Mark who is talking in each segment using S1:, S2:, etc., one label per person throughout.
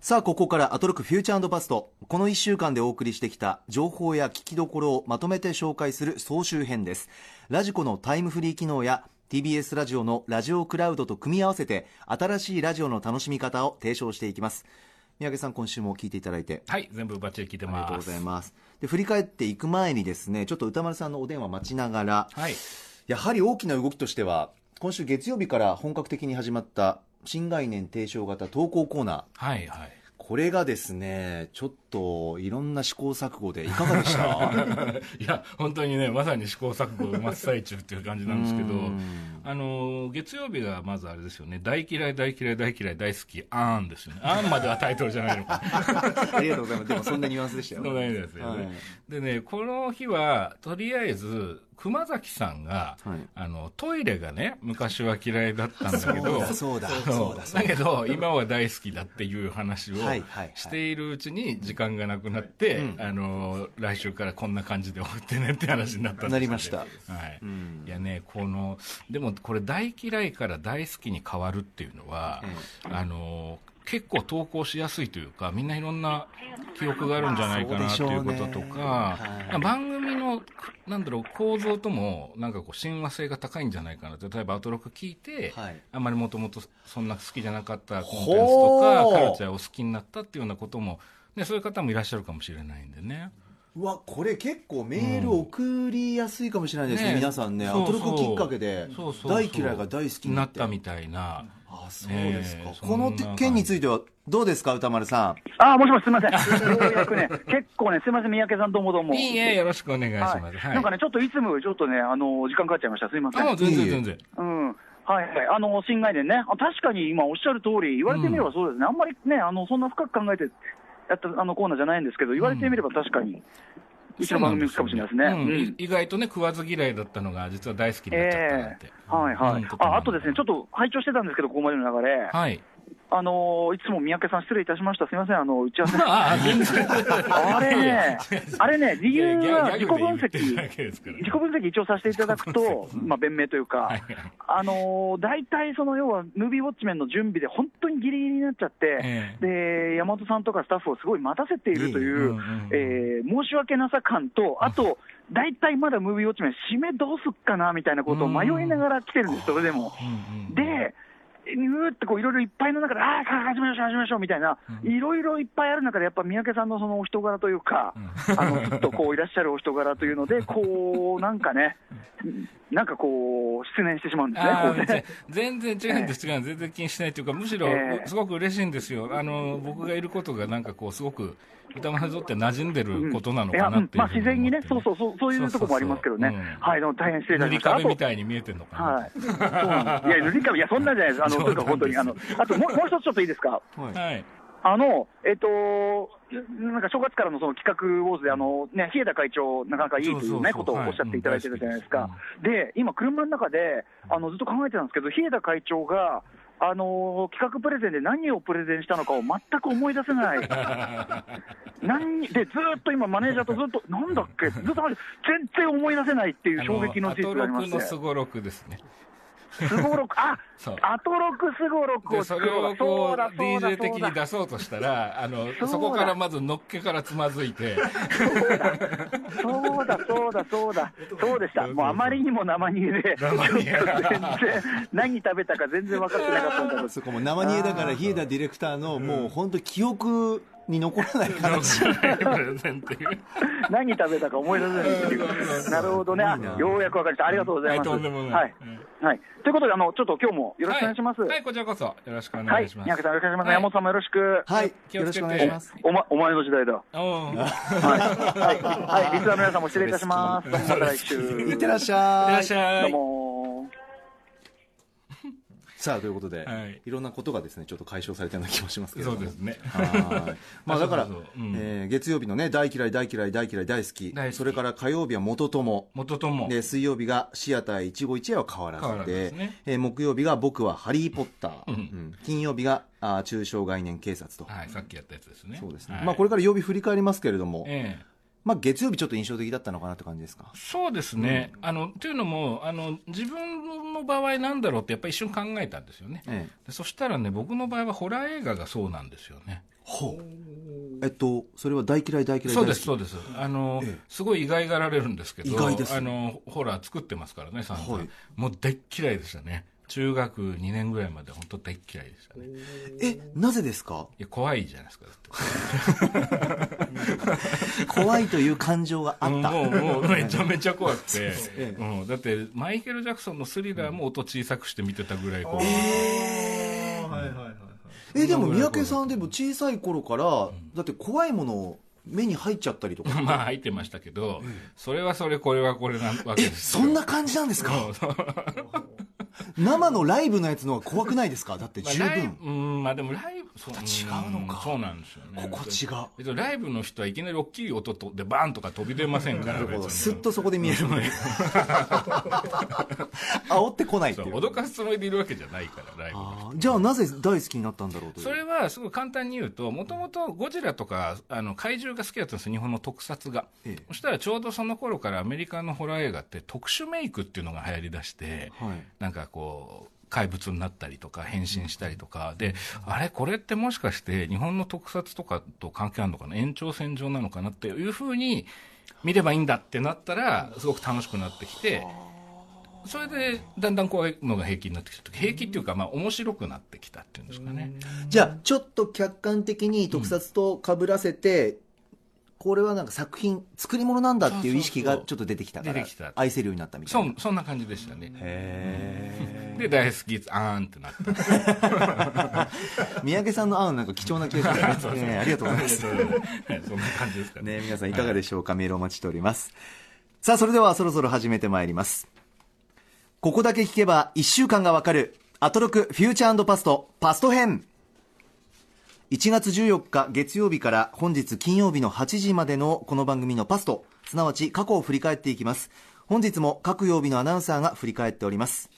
S1: さあ、ここからアトロクフューチャーパスト。この1週間でお送りしてきた情報や聞きどころをまとめて紹介する総集編です。ラジコのタイムフリー機能や TBS ラジオのラジオクラウドと組み合わせて新しいラジオの楽しみ方を提唱していきます。三宅さん、今週も聞いていただいて。
S2: はい、全部バッチリ聞いてます。
S1: ありがとうございます。で、振り返っていく前にですね、ちょっと歌丸さんのお電話待ちながら、
S2: はい。
S1: やはり大きな動きとしては、今週月曜日から本格的に始まった新概念提唱型投稿コーナー。
S2: はい、はい。
S1: これがですね、ちょっといろんな試行錯誤でいかがでした？
S2: いや、本当にね、まさに試行錯誤真っ最中っていう感じなんですけど
S1: うん、
S2: あの、月曜日がまずあれですよね、大嫌い、大嫌い、大嫌い、大好き、あーんですよね。あーんまではタイトルじゃないのか。
S1: ありがとうございます。でもそんなニュアンスでしたよ。
S2: そうなんですよね。
S1: はい
S2: でね、この日は、とりあえず、熊崎さんが、
S1: はい。
S2: あの、トイレがね、昔は嫌いだったんだけど、
S1: そうだ、だ、
S2: けど、今は大好きだっていう話を
S1: はいはいはい。
S2: しているうちに時間がなくなって、
S1: うん。
S2: あの、来週からこんな感じで送ってねって話になったんですよね。
S1: なりました。
S2: はい。
S1: うん。
S2: いやね、この、でもこれ大嫌いから大好きに変わるっていうのは、あの、結構投稿しやすいというか、みんないろんな記憶があるんじゃないかなっていうこととか、
S1: はい。
S2: 番組の、なんだろう、構造とも、なんかこう、親和性が高いんじゃないかな例えば、アトロク聞いて、
S1: はい。
S2: あんまりもともとそんな好きじゃなかったコンテンツとか、カルチャーを好きになったっていうようなことも、ね、そういう方もいらっしゃるかもしれないんでね。
S1: うわ、これ結構メール送りやすいかもしれないですね、
S2: ね
S1: 皆さんね。ア
S2: そうそう
S1: トロクきっかけで
S2: そうそうそう
S1: 大嫌いが大好きになっ。
S2: なったたみたいな。
S1: あ、そうですか。
S2: えー
S1: この
S2: そんな感じ
S1: 件についてはどうですか、歌丸さん？
S3: あーもしもしすみません。ようやくね、結構ね、すみません、三宅さんどうもどうも。
S2: いいえ、よろしくお願いします。
S3: はい。なんかね、ちょっといつもちょっとね、あの、時間かかっちゃいました。すみません。
S2: あ、全
S1: いいえ
S2: 然全然。
S3: うん。はいはい。あの、新概念ね。あ確かに今おっしゃる通り、言われてみればそうですね。あんまりね、あの、そんな深く考えてやったあのコーナーじゃないんですけど、言われてみれば確かに、うちの番組かもしれないですね。
S2: うん
S3: うん
S2: 意外とね、食わず嫌いだったのが、実は大好きになっちゃったなんて。
S3: ええはいはい、
S2: うん
S3: ああとですね、ちょっと拝聴してたんですけど、ここまでの流れ、
S2: はい。
S3: あのいつも三宅さん、失礼いたしました、すみません、あの打ち合わせ、
S2: あ
S3: れね、あれね、理由は自己分析、自己分析一応させていただくと、まあ、弁明というか、あのー大体、その要は、ムービーウォッチメンの準備で本当にギリギリになっちゃって、
S2: え
S3: で山本さんとかスタッフをすごい待たせているという、えー申し訳なさ感と、あと、大体まだムービーウォッチメン、締めどうすっかなみたいなことを迷いながら来てるんです、それでも。で、うーってこういろいろいっぱいの中で、ああ、始めましょう、始めましょうみたいな、いろいろいっぱいある中で、やっぱ三宅さんのそのお人柄というか、あのずっとこういらっしゃるお人柄というので、こう、なんかね、なんかこう、失念してしまうんですね、ね。
S2: 全然違うんです、違うんです。全然気にしないというか、むしろ
S3: ええ。
S2: すごく嬉しいんですよ、あの僕がいることが、なんかこう、すごく歌丸にとって馴染んでることなのかなっていう
S3: まあ自然にね、そうそうそう、そういうところもありますけどね、
S2: そうそうそう。うん
S3: はい、でも大変失礼いた
S2: 塗り
S3: しました。
S2: 壁みたいに見えてるのかな、
S3: はい、そうなんです。いや、塗り壁、いや、そんなんじゃないです、あの、というか本当に、あの、あともうもう一つちょっといいですか、
S1: はい。
S2: はい、
S3: あの、えっと、なんか正月からのその企画ウォーズで、あの、ね、日枝会長、なかなかいいというね、ことをおっしゃっていただいてるじゃないですか
S2: はい。
S3: で、今、車の中で、あの、ずっと考えてたんですけど、日枝会長が、あの企画プレゼンで何をプレゼンしたのかを全く思い出せない。何で、ずーっと今、マネージャーとずっと、なんだっけ、ずっと全然思い出せないっていう衝撃の事実がありまして。
S2: アトロクのすごろくですね。
S3: すごろく、あ
S2: そう。
S3: アトロクすごろく
S2: で
S3: を作ろう
S2: それをこ
S3: そうだ
S2: う
S3: そうだ
S2: DJ 的
S3: そうだ。
S2: に出そうとしたら あの
S3: そうだ。
S2: そこからまずのっけからつまずいて。
S3: そうだ、そうだ、そうだ、そうでした。もうあまりにも生煮えで、全然、何食べたか全然分かってなかったんだけど。
S1: そこも生煮えだから、日枝ディレクターのもう本当記憶に残らない
S3: 何食べたか思い出せないっていう。なるほどね。あようやく分かりました。ありがとうございます。
S2: はいとんでもない
S3: はい。はい。ということで、あの、ちょっと今日もよろしくお願いします。
S2: は、
S3: はい
S2: こちらこそよろしくお
S3: はい
S2: 願いし。ます
S3: 三宅さんよろしくお願いします。
S2: はい
S3: 山本さんもよろしく。
S1: はい。よろしくお願いします。
S3: おま、お前の時代だ。はい。はい。はい。リスナーの皆さんも失礼いたします。また来週。
S1: いってらっし
S2: い
S1: ゃい。
S2: らっしゃ
S3: どう
S2: い
S3: も。
S1: さあ、ということで、
S2: はい
S1: いろんなことがですね、ちょっと解消されたような気もしますけれども。
S2: そうですね
S1: はい。まあだから
S2: そ
S1: えー月曜日のね、大嫌い、大嫌い、大嫌い、大好き。それから火曜日は元友。
S2: 元とも
S1: で、水曜日がシアター一期一会は変わらずで、
S2: ずで
S1: えー木曜日が僕はハリー・ポッター。金曜日があー中小概念警察と。
S2: はいさっきやったやつですね
S1: そうですね。
S2: はい
S1: まあこれから曜日振り返りますけれども、
S2: ええ
S1: まあ月曜日ちょっと印象的だったのかなって感じですか？
S2: そうですね、あのというのもあの、自分の場合なんだろうって、やっぱり一瞬考えたんですよね、
S1: ええ。
S2: でそしたらね、僕の場合はホラー映画がそうなんですよね。
S1: ほう。えっと、それは大嫌い大嫌い
S2: そうですそうです。あの、ええ、すごい意外がられるんですけど
S1: 意外です、
S2: あのホラー作ってますからねさんはい、もう大嫌いでしたね。中学2年ぐらいまで本当大嫌いでしたね。
S1: えなぜですか？
S2: いや怖いじゃないですか
S1: 怖いという感情があった、
S2: もうもう めちゃめちゃ怖くて、うん、だってマイケル・ジャクソンのスリラーも音小さくして見てたぐらい怖い、
S1: えー、はいはいはいえでも三宅さんでも小さい頃から、だって怖いものを目に入っちゃったりとか。
S2: まあ入ってましたけど、それはそれこれはこれなわけです
S1: そんな感じなんですか？生のライブのやつの方が怖くないですか？だって十分、
S2: まあ、うんまあでもライブ
S1: そう違うのか。
S2: そうなんですよね。
S1: ここ違
S2: うライブの人はいきなり大きい音とでバーンとか飛び出ませんから
S1: すっとそこで見えるのに 煽ってこないっていう。
S2: 脅かすつもりでいるわけじゃないからライ
S1: ブじゃあなぜ大好きになったんだろうと
S2: それはすごい簡単に言うともともとゴジラとかあの怪獣が好きだったんです日本の特撮が、ええ、そしたらちょうどその頃からアメリカのホラー映画って特殊メイクっていうのが流行りだして、はい、なんかこう怪物になったりとか変身したりとか。であれこれってもしかして日本の特撮とかと関係あるのかな？延長線上なのかなっていうふうに見ればいいんだってなったらすごく楽しくなってきてそれでだんだん怖いうのが平気になってきた。平気っていうかまあ面白くなってきたっていうんですかね。
S1: じゃあちょっと客観的に特撮とかぶらせて、これはなんか作品作り物なんだっていう意識がちょっと出てきたから愛せるようになったみたいな。
S2: そそんな感じでしたね。へえで大好きあーんってなった。
S1: 三宅さんのあんなんか貴重な経験ですね。ありがとうございます。そんな
S2: 感じですか
S1: ね。皆さんいかがでしょうか、はい、メールお待ちしております。さあそれではそろそろ始めてまいります。ここだけ聞けば1週間がわかる。アトロクフューチャーパスト。パスト編1月14日月曜日から本日金曜日の8時までのこの番組のパストすなわち過去を振り返っていきます。本日も各曜日のアナウンサーが振り返っております。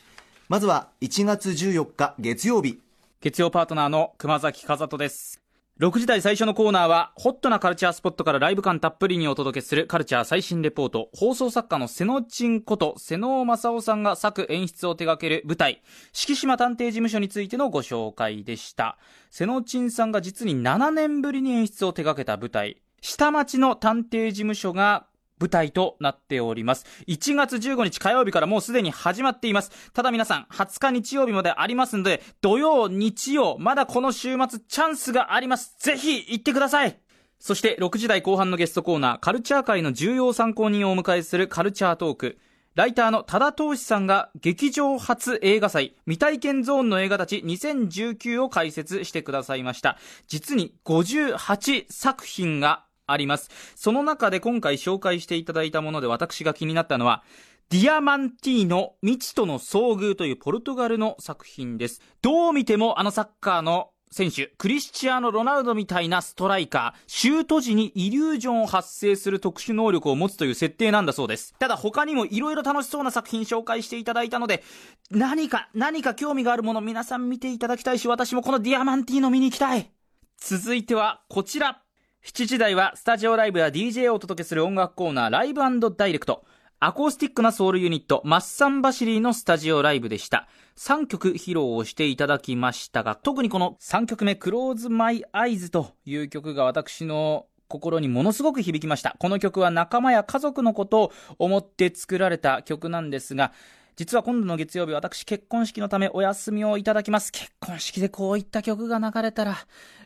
S1: まずは1月14日月曜日。
S4: 月曜パートナーの熊崎和人です。6時台最初のコーナーは、ホットなカルチャースポットからライブ感たっぷりにお届けするカルチャー最新レポート、放送作家の瀬野珍こと瀬野正夫さんが作演出を手掛ける舞台、四季島探偵事務所についてのご紹介でした。瀬野珍さんが実に7年ぶりに演出を手掛けた舞台、下町の探偵事務所が舞台となっております。1月15日火曜日からもうすでに始まっています。ただ皆さん、20日日曜日までありますので、土曜、日曜、まだこの週末チャンスがあります。ぜひ行ってくださいそして6時台後半のゲストコーナー、カルチャー界の重要参考人をお迎えするカルチャートーク。ライターの多田投資さんが劇場初映画祭未体験ゾーンの映画たち2019を解説してくださいました。実に58作品があります。その中で今回紹介していただいたもので私が気になったのは、ディアマンティーノ未知との遭遇というポルトガルの作品です。どう見てもあのサッカーの選手、クリスチアーノ・ロナウドみたいなストライカー、シュート時にイリュージョンを発生する特殊能力を持つという設定なんだそうです。ただ他にも色々楽しそうな作品紹介していただいたので、何か、何か興味があるもの皆さん見ていただきたいし、私もこのディアマンティーノ見に行きたい。続いてはこちら。7時台はスタジオライブや DJ をお届けする音楽コーナーライブダイレクト。アコースティックなソウルユニット、マッサンバシリーのスタジオライブでした。3曲披露をしていただきましたが、特にこの3曲目、クローズマイアイズという曲が私の心にものすごく響きました。この曲は仲間や家族のことを思って作られた曲なんですが、実は今度の月曜日私結婚式のためお休みをいただきます。結婚式でこういった曲が流れたら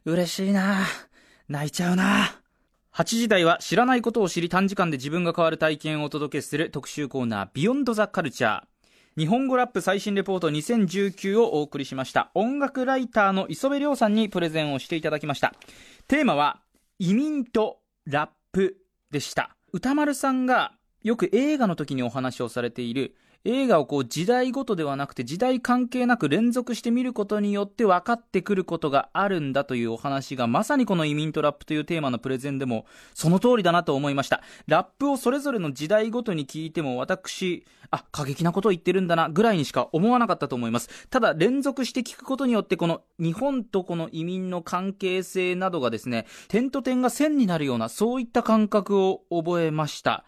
S4: 嬉しいなぁ泣いちゃうな。8時台は知らないことを知り短時間で自分が変わる体験をお届けする特集コーナービヨンドザカルチャー日本語ラップ最新レポート2019をお送りしました。音楽ライターの磯部亮さんにプレゼンをしていただきました。テーマは移民とラップでした。歌丸さんがよく映画の時にお話をされている映画をこう時代ごとではなくて時代関係なく連続して見ることによって分かってくることがあるんだというお話がまさにこの移民とラップというテーマのプレゼンでもその通りだなと思いました。ラップをそれぞれの時代ごとに聞いても私、あ、過激なことを言ってるんだなぐらいにしか思わなかったと思います。ただ連続して聞くことによってこの日本とこの移民の関係性などがですね、点と点が線になるようなそういった感覚を覚えました。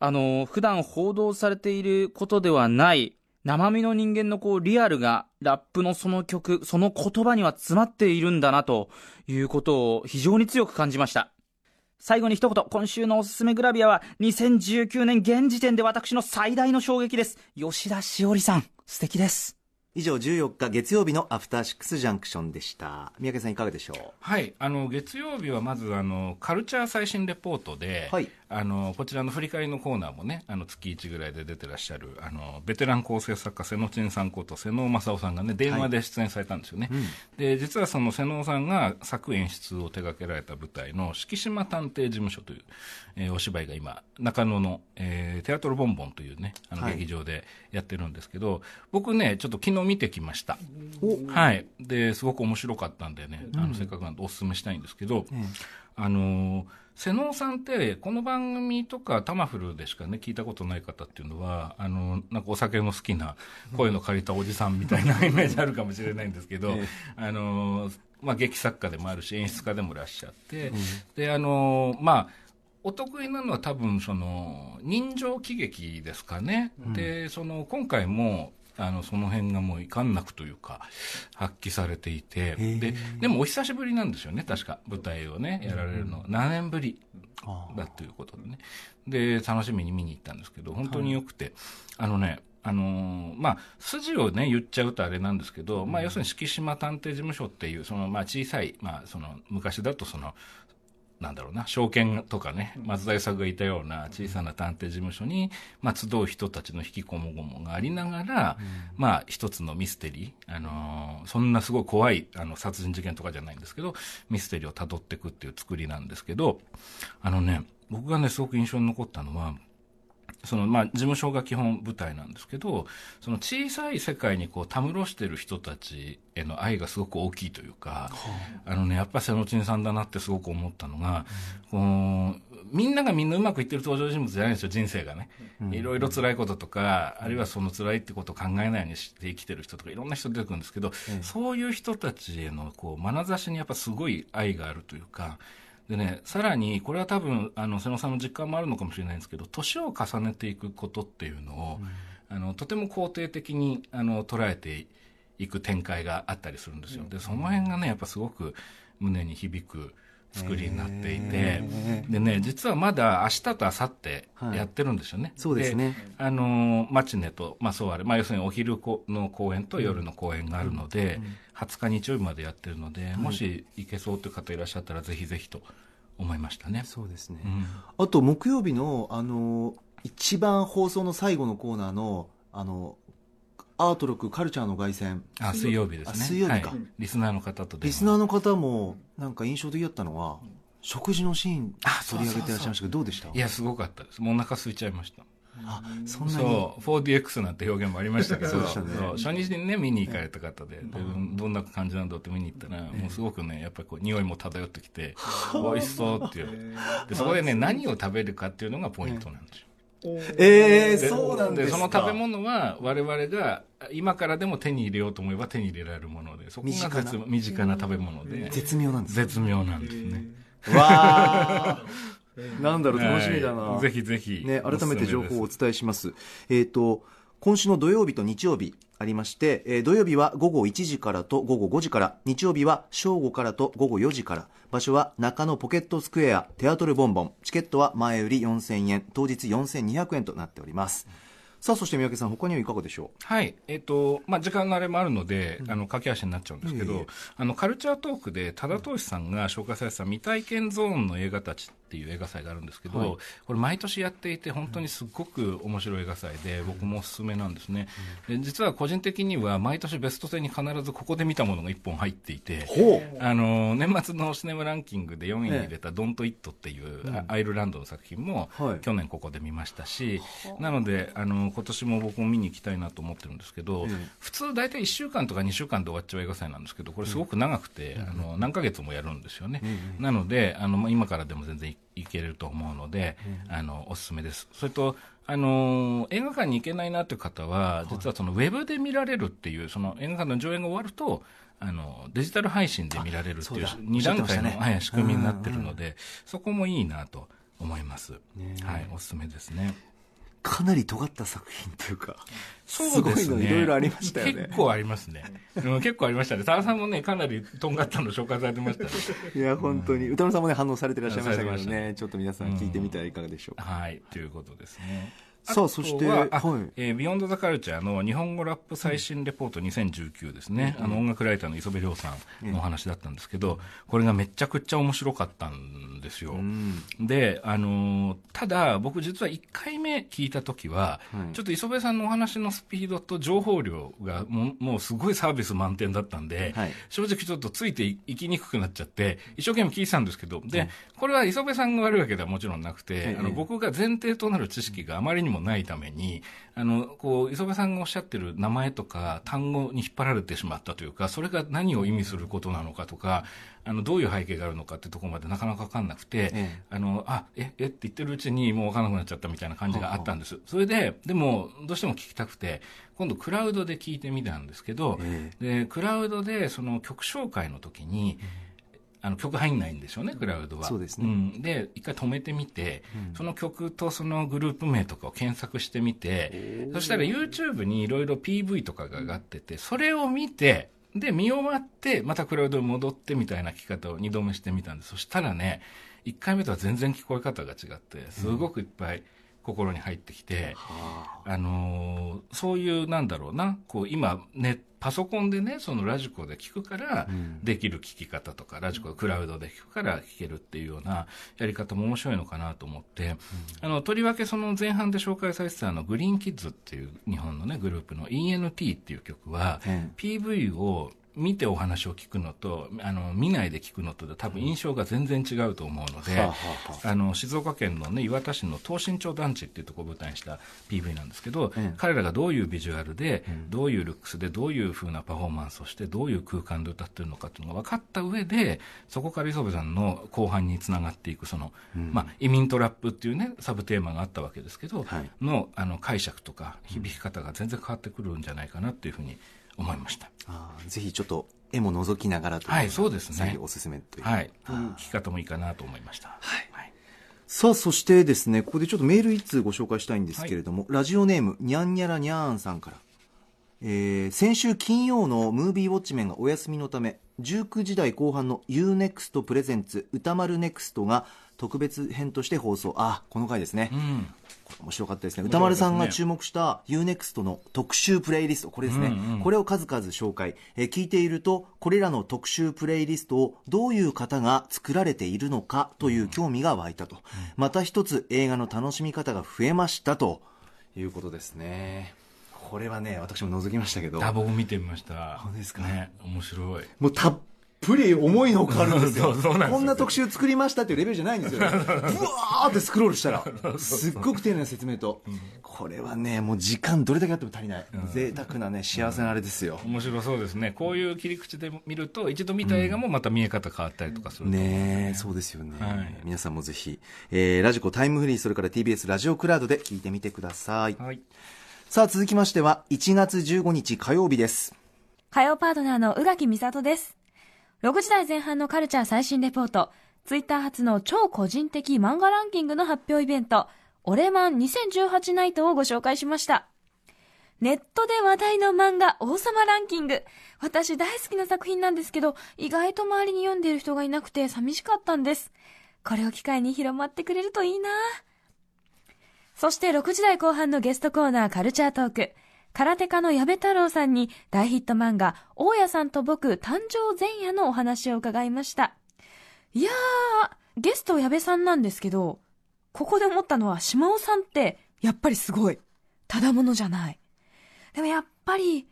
S4: あの、普段報道されていることではない、生身の人間のこうリアルがラップのその曲、その言葉には詰まっているんだなということを非常に強く感じました。最後に一言、今週のおすすめグラビアは2019年現時点で私の最大の衝撃です。吉田しおりさん、素敵です。
S1: 以上14日月曜日のアフターシックスジャンクションでした三宅さんいかがでしょう？
S2: はいあの月曜日はまずあのカルチャー最新レポートで、はい、あのこちらの振り返りのコーナーもねあの月1ぐらいで出てらっしゃるあのベテラン構成作家瀬野珍さんこと瀬野正夫さんがね電話で出演されたんですよね、はいうん、で実はその瀬野さんが作演出を手掛けられた舞台の敷島探偵事務所という、えー、お芝居が今中野の、えー、テアトルボンボンというねあの劇場でやってるんですけど、はい、僕ねちょっと昨日見てきました。はい。ですごく面白かったんでね、あのせっかくなんでお勧めしたいんですけど、うん、あのー瀬能さんってこの番組とかタマフルでしかね聞いたことない方っていうのはあのなんかお酒の好きな声の借りたおじさんみたいな イメージあるかもしれないんですけど、あのまあ、劇作家でもあるし演出家でもいらっしゃって、うん、であのまあお得意なのは多分その人情喜劇ですかね、うん、でその今回もあのその辺がもういかんなくというか発揮されていて。ででもお久しぶりなんですよね。確か舞台をねやられるの、うん、7年ぶりだということでね。で楽しみに見に行ったんですけど本当によくて、はい、あのねあのー、まあ、筋をね、言っちゃうとあれなんですけど、まあ、要するに敷島探偵事務所っていう、その、まあ、小さい、まあ、その、昔だとその、なんだろうな、証券とかね、松田さんがいたような小さな探偵事務所に、まあ、集う人たちの引きこもごもがありながら、うん、まあ、一つのミステリー、あのー、そんなすごい怖い、あの、殺人事件とかじゃないんですけど、ミステリーを辿っていくっていう作りなんですけど、あのね、僕がね、すごく印象に残ったのは、そのまあ、事務所が基本舞台なんですけど、その小さい世界にこうたむろしてる人たちへの愛がすごく大きいというか、あ。のね、やっぱ瀬野珍さんだなってすごく思ったのが、うん、こうみんながみんなうまくいってる登場人物じゃないんですよ、人生がね。いろいろ辛いこととか、あるいはその辛いってことを考えないようにして生きてる人とか、いろんな人出てくるんですけど、うん、そういう人たちへのこう眼差しにやっぱすごい愛があるというか、でね、さらに、これは多分、あの、瀬野さんの実感もあるのかもしれないんですけど、年を重ねていくことっていうのを、うん、あの、とても肯定的に、あの、捉えていく展開があったりするんですよ。で、その辺がね、やっぱすごく胸に響く作りになっていて、でね、実はまだ明日と明後日やってるんですよね。はい、
S1: そうですね。
S2: あの、マチネと、まあそうあれ、まあ要するにお昼の公演と夜の公演があるので、うんうん20日日曜日までやってるので、もし行けそうという方いらっしゃったら、ぜひぜひと思いましたね。
S1: そうですね。うん、あと、木曜日の、あの、一番放送の最後のコーナーの、あの、アート6カルチャーの凱旋。
S2: あ、水曜日ですね。
S1: 水曜日か、はい、
S2: リスナーの方と
S1: リスナーの方も、なんか印象的だったのは、食事のシーン取り上げてらっしゃいましたけど、どうでした？
S2: いや、すごかったです。もうお腹空いちゃいました。
S1: あそんな
S2: に？そう 4DX なんて表現もありましたけど。そう、ね、初日にね見に行かれた方ででどんな感じなんだって見に行ったら、もうすごくねやっぱりこう匂いも漂ってきて 美味しそうっていう。でそこでね何を食べるかっていうのがポイントなんですよ
S1: ええー、そうなんです
S2: その食べ物は我々が今からでも手に入れようと思えば手に入れられるものでそこが身近な。食べ物で
S1: 絶妙なんです
S2: 絶妙なんですね。
S1: わあ なんだろう、楽しみだな。
S2: はい、ぜひぜひ。
S1: ね、改めて情報をお伝えします。えっ、ー、と、今週の土曜日と日曜日ありまして、えー、土曜日は午後1時からと午後5時から、日曜日は正午からと午後4時から、場所は中野ポケットスクエア、テアトルボンボン、チケットは前売り4000円、当日4200円となっております。うんさあそして三宅さん他にはいかがでしょ
S2: う？はい。えっ、ー、とまあ時間のあれもあるので、うん、あの駆け足になっちゃうんですけど、あのカルチャートークで多田投資さんが紹介されてた未体験ゾーンの映画たちっていう映画祭があるんですけど、はい、これ毎年やっていて本当にすごく面白い映画祭で僕もおすすめなんですね、うん、で実は個人的には毎年ベスト10に必ずここで見たものが1本入っていてあの年末のシネマランキングで4位に入れた「ドント・イット」っていう、アイルランドの作品も、去年ここで見ましたし、なのであの今年も僕も見に行きたいなと思ってるんですけど、普通大体1週間とか2週間で終わっちゃう映画祭なんですけどこれすごく長くて、あの何ヶ月もやるんですよね、なのであの今からでも全然いけると思うので、うん、あのおすすめです。それとあの映画館に行けないなという方は、実はそのウェブで見られるっていう、その映画館の上映が終わると、あのデジタル配信で見られるっていう2段階の、ね。はい、仕組みになってるので、そこもいいなと思います。はい、おすすめですね。
S1: かなり尖った作品というか、
S2: そうです
S1: すごいのいろいろありましたよね
S2: 結構ありますね。うん結構ありましたね。田中さんもね、かなりとんがったの紹介されてましたね。
S1: いや、本当に、歌丸さんもね、反応されてらっしゃいましたけどね、ちょっと皆さん聞いてみてはいかがでしょうか。
S2: はい、ということですね。
S1: さあそして
S2: とは
S1: い。
S2: えービヨンドザカルチャーの日本語ラップ最新レポート2019ですね、あの音楽ライターの磯部亮さんのお話だったんですけど、これがめちゃくちゃ面白かったんですよ。で、あのーただ僕実は1回目聞いた時は、
S1: はい。
S2: ちょっと磯部さんのお話のスピードと情報量がもうもうすごいサービス満点だったんで、
S1: はい。
S2: 正直ちょっとついていいきにくくなっちゃって、一生懸命聞いてたんですけど、で、これは磯部さんが悪いわけではもちろんなくて、
S1: ええ。
S2: あの僕が前提となる知識があまりにもないために、あの、こう、磯部さんがおっしゃってる名前とか単語に引っ張られてしまったというか、それが何を意味することなのかとか、あの、どういう背景があるのかってところまでなかなかわかんなくて、
S1: ええ。
S2: あの、あ、え、えって言ってるうちにもうわからなくなっちゃったみたいな感じがあったんです。それで、でも、どうしても聞きたくて、今度クラウドで聞いてみたんですけど、
S1: え
S2: で、クラウドでその曲紹介の時に、あの曲入んないんでしょうね、クラウドは。
S1: そうですね。
S2: ん。で、一回止めてみて、その曲とそのグループ名とかを検索してみて、そしたら YouTube にいろいろ PV とかが上がってて、それを見て、で、見終わって、またクラウドに戻ってみたいな聞き方を2度目してみたんです。そしたらね、1回目とは全然聞こえ方が違って、すごくいっぱい心に入ってきて、あ。のーそういう、なんだろうな、こう、今、ね、パソコンでね、そのラジコで聞くから、できる聞き方とか、ラジコ、クラウドで聞くから聞けるっていうようなやり方も面白いのかなと思って、あの、とりわけその前半で紹介されてたあの、グリーンキッズっていう日本のね、グループの ENT っていう曲は、
S1: え
S2: PV を見てお話を聞くのと、あの、見ないで聞くのとで多分印象が全然違うと思うので、
S1: はあはあ
S2: あ。の静岡県の、ね、磐田市の東新町団地っていうところを舞台にした PV なんですけど、
S1: ええ。
S2: 彼らがどういうビジュアルで、どういうルックスでどういう風なパフォーマンスをしてどういう空間で歌ってるのかっていうのが分かった上でそこから磯部さんの後半につながっていくその、まあ、移民トラップっていうねサブテーマがあったわけですけど、
S1: はい。
S2: のあの解釈とか響き方が全然変わってくるんじゃないかなっていうふうに思いました。
S1: あーぜひちょっと絵も覗きながらと
S2: はいそうですね
S1: ぜひおすすめという。
S2: はい、聞き方もいいかなと思いました。はい
S1: さあ、そしてですね、ここでちょっとメール一通ご紹介したいんですけれども、ラジオネーム、にゃんにゃらにゃーんさんから。えー先週金曜のムービーウォッチメンがお休みのため、19時台後半の UNEXT プレゼンツ歌丸ネクストが特別編として放送。あ、この回ですね。
S2: うん
S1: 面白かったですね。
S2: ね
S1: 歌丸さんが注目した UNEXT の特集プレイリスト、これですね。
S2: うんうん
S1: これを数々紹介、えー聞いていると、これらの特集プレイリストをどういう方が作られているのかという興味が湧いたと。また一つ映画の楽しみ方が増えましたということですね。これはね、私も覗きましたけど、
S2: あ僕見てみました。
S1: 本当ですか？
S2: ね、面白い。
S1: もうたっぷり思いのほかあるんですよ。
S2: そうそうなんですよ
S1: こんな特集作りましたっていうレベルじゃないんですよ。うわーってスクロールしたら、すっごく丁寧な説明と、これはね、もう時間どれだけあっても足りない。贅沢なね、幸せなあれですよ。
S2: 面白そうですね。こういう切り口で見ると、一度見た映画もまた見え方変わったりとかする
S1: ねえ、そうですよね、
S2: はい
S1: 皆さんもぜひ、えーラジコタイムフリー、それから TBS ラジオクラウドで聞いてみてください。
S2: はい。
S1: さあ、続きましては、1月15日火曜日です。
S5: 火曜パートナーの宇垣美里です。6時台前半のカルチャー最新レポート、ツイッター初の超個人的漫画ランキングの発表イベント、オレマン2018ナイトをご紹介しました。ネットで話題の漫画王様ランキング。私大好きな作品なんですけど、意外と周りに読んでいる人がいなくて寂しかったんです。これを機会に広まってくれるといいなそして6時台後半のゲストコーナーカルチャートーク。空手家の矢部太郎さんに大ヒット漫画、大家さんと僕誕生前夜のお話を伺いました。いやー、ゲスト矢部さんなんですけど、ここで思ったのは島尾さんってやっぱりすごい。ただものじゃない。でもやっぱり、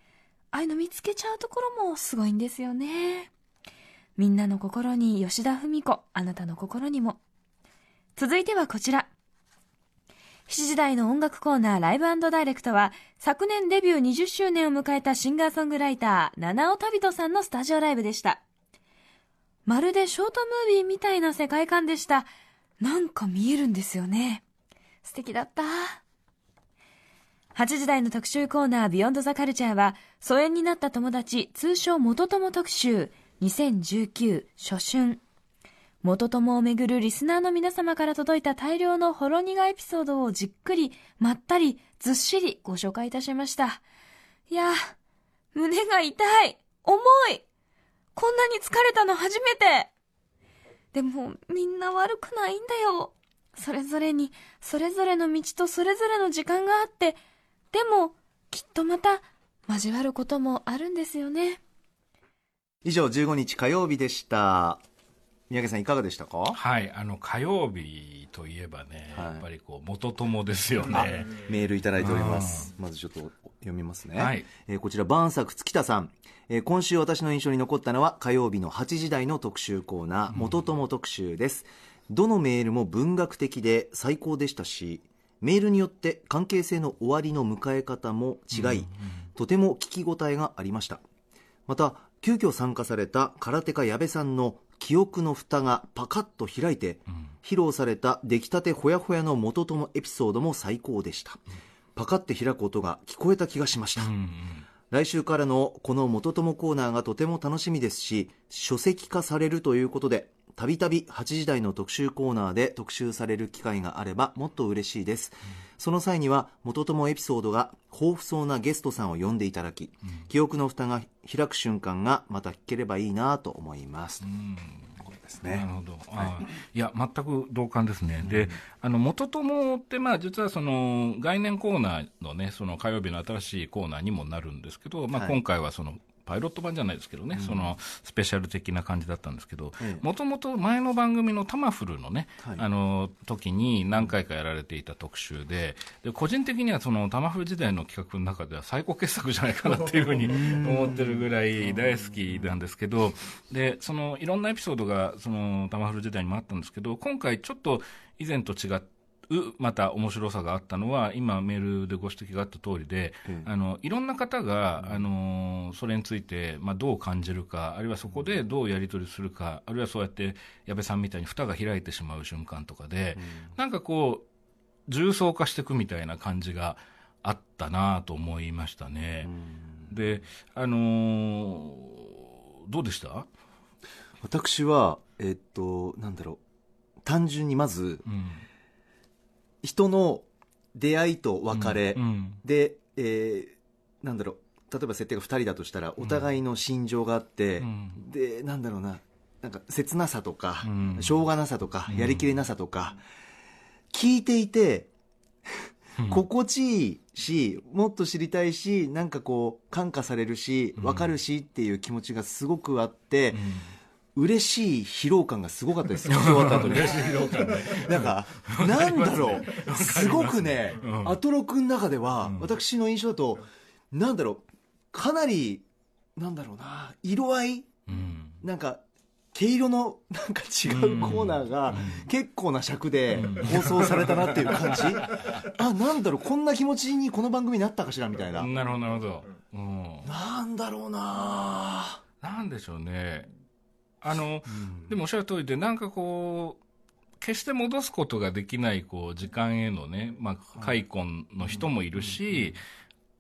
S5: ああいうの見つけちゃうところもすごいんですよね。みんなの心に吉田文子、あなたの心にも。続いてはこちら。7時台の音楽コーナーライブダイレクトは、昨年デビュー20周年を迎えたシンガーソングライター、七尾旅人さんのスタジオライブでした。まるでショートムービーみたいな世界観でした。なんか見えるんですよね。素敵だった。8時台の特集コーナービヨンドザカルチャーは、疎遠になった友達、通称元友特集、2019初春。元友をめぐるリスナーの皆様から届いた大量のほろ苦エピソードをじっくり、まったり、ずっしりご紹介いたしました。いや、胸が痛い重いこんなに疲れたの初めてでも、みんな悪くないんだよ。それぞれに、それぞれの道とそれぞれの時間があって、でも、きっとまた、交わることもあるんですよね。
S1: 以上15日火曜日でした三宅さんいかがでしたか？
S2: はい、あの火曜日といえばね、
S1: はい。
S2: やっぱりこう元友ですよね。
S1: メールいただいております。まずちょっと読みますね、
S2: はい。
S1: えーこちら晩作月田さん、えー今週私の印象に残ったのは火曜日の8時台の特集コーナー「元友特集」です、どのメールも文学的で最高でしたしメールによって関係性の終わりの迎え方も違い、とても聞き応えがありました。また急遽参加された空手家矢部さんの記憶の蓋がパカッと開いて、披露された出来たてほやほやの元友エピソードも最高でした、パカッて開く音が聞こえた気がしました、
S2: うん。うん
S1: 来週からのこの元友コーナーがとても楽しみですし書籍化されるということでたびたび8時台の特集コーナーで特集される機会があればもっと嬉しいです、その際には元友エピソードが豊富そうなゲストさんを呼んでいただき、記憶の蓋が開く瞬間がまた聞ければいいなと思います、これですね。
S2: なるほど、あい。や全く同感ですね、であの元友って、まあ、実はその概念コーナーの,、ね、その火曜日の新しいコーナーにもなるんですけど、まあ、
S1: はい。
S2: 今回はそのパイロット版じゃないですけどね、そのスペシャル的な感じだったんですけど
S1: ええ、
S2: もともと前の番組のタマフルのね、
S1: はい。
S2: あの時に何回かやられていた特集で、で個人的にはそのタマフル時代の企画の中では最高傑作じゃないかなっていうふうに思ってるぐらい大好きなんですけど、でそのいろんなエピソードがそのタマフル時代にもあったんですけど、今回ちょっと以前と違って、また面白さがあったのは今メールでご指摘があった通りで、
S1: ええ
S2: あのいろんな方が、あのそれについて、まあ、どう感じるかあるいはそこでどうやり取りするかあるいはそうやって矢部さんみたいに蓋が開いてしまう瞬間とかで、なんかこう重層化していくみたいな感じがあったなと思いましたね。であのーどうでした、
S1: 私はえっとなんだろう。単純にまず
S2: うん
S1: 人の出会いと別れ、
S2: うん
S1: で、えーなんだろう。例えば設定が2人だとしたらお互いの心情があって、
S2: うん。
S1: でなんだろうな。なんか切なさとか、
S2: うん。
S1: しょうがなさとか、
S2: うん。
S1: やりきれなさとか聞いていて
S2: うん。
S1: 心地いいしもっと知りたいしなんかこう感化されるし
S2: うん。
S1: 分かるしっていう気持ちがすごくあって、
S2: うん
S1: 嬉しい疲労感がすごかったです 終わった後に。
S2: 嬉しい疲労感ね。
S1: なんか、なんだろう、すごくね、
S2: うん。
S1: アトロクの中では、
S2: うん。
S1: 私の印象だと、なんだろう、かなり、なんだろうな、色合い、
S2: うん。
S1: なんか、毛色のなんか違うコーナーが結構な尺で放送されたなっていう感じ、あなんだろう。こんな気持ちにこの番組になったかしらみたいな、
S2: なるほどなるほど、うん、
S1: なんだろうな。
S2: なんでしょうねあの、でもおっしゃる通りでなんかこう決して戻すことができないこう時間へのね、まあ、開墾の人もいるし、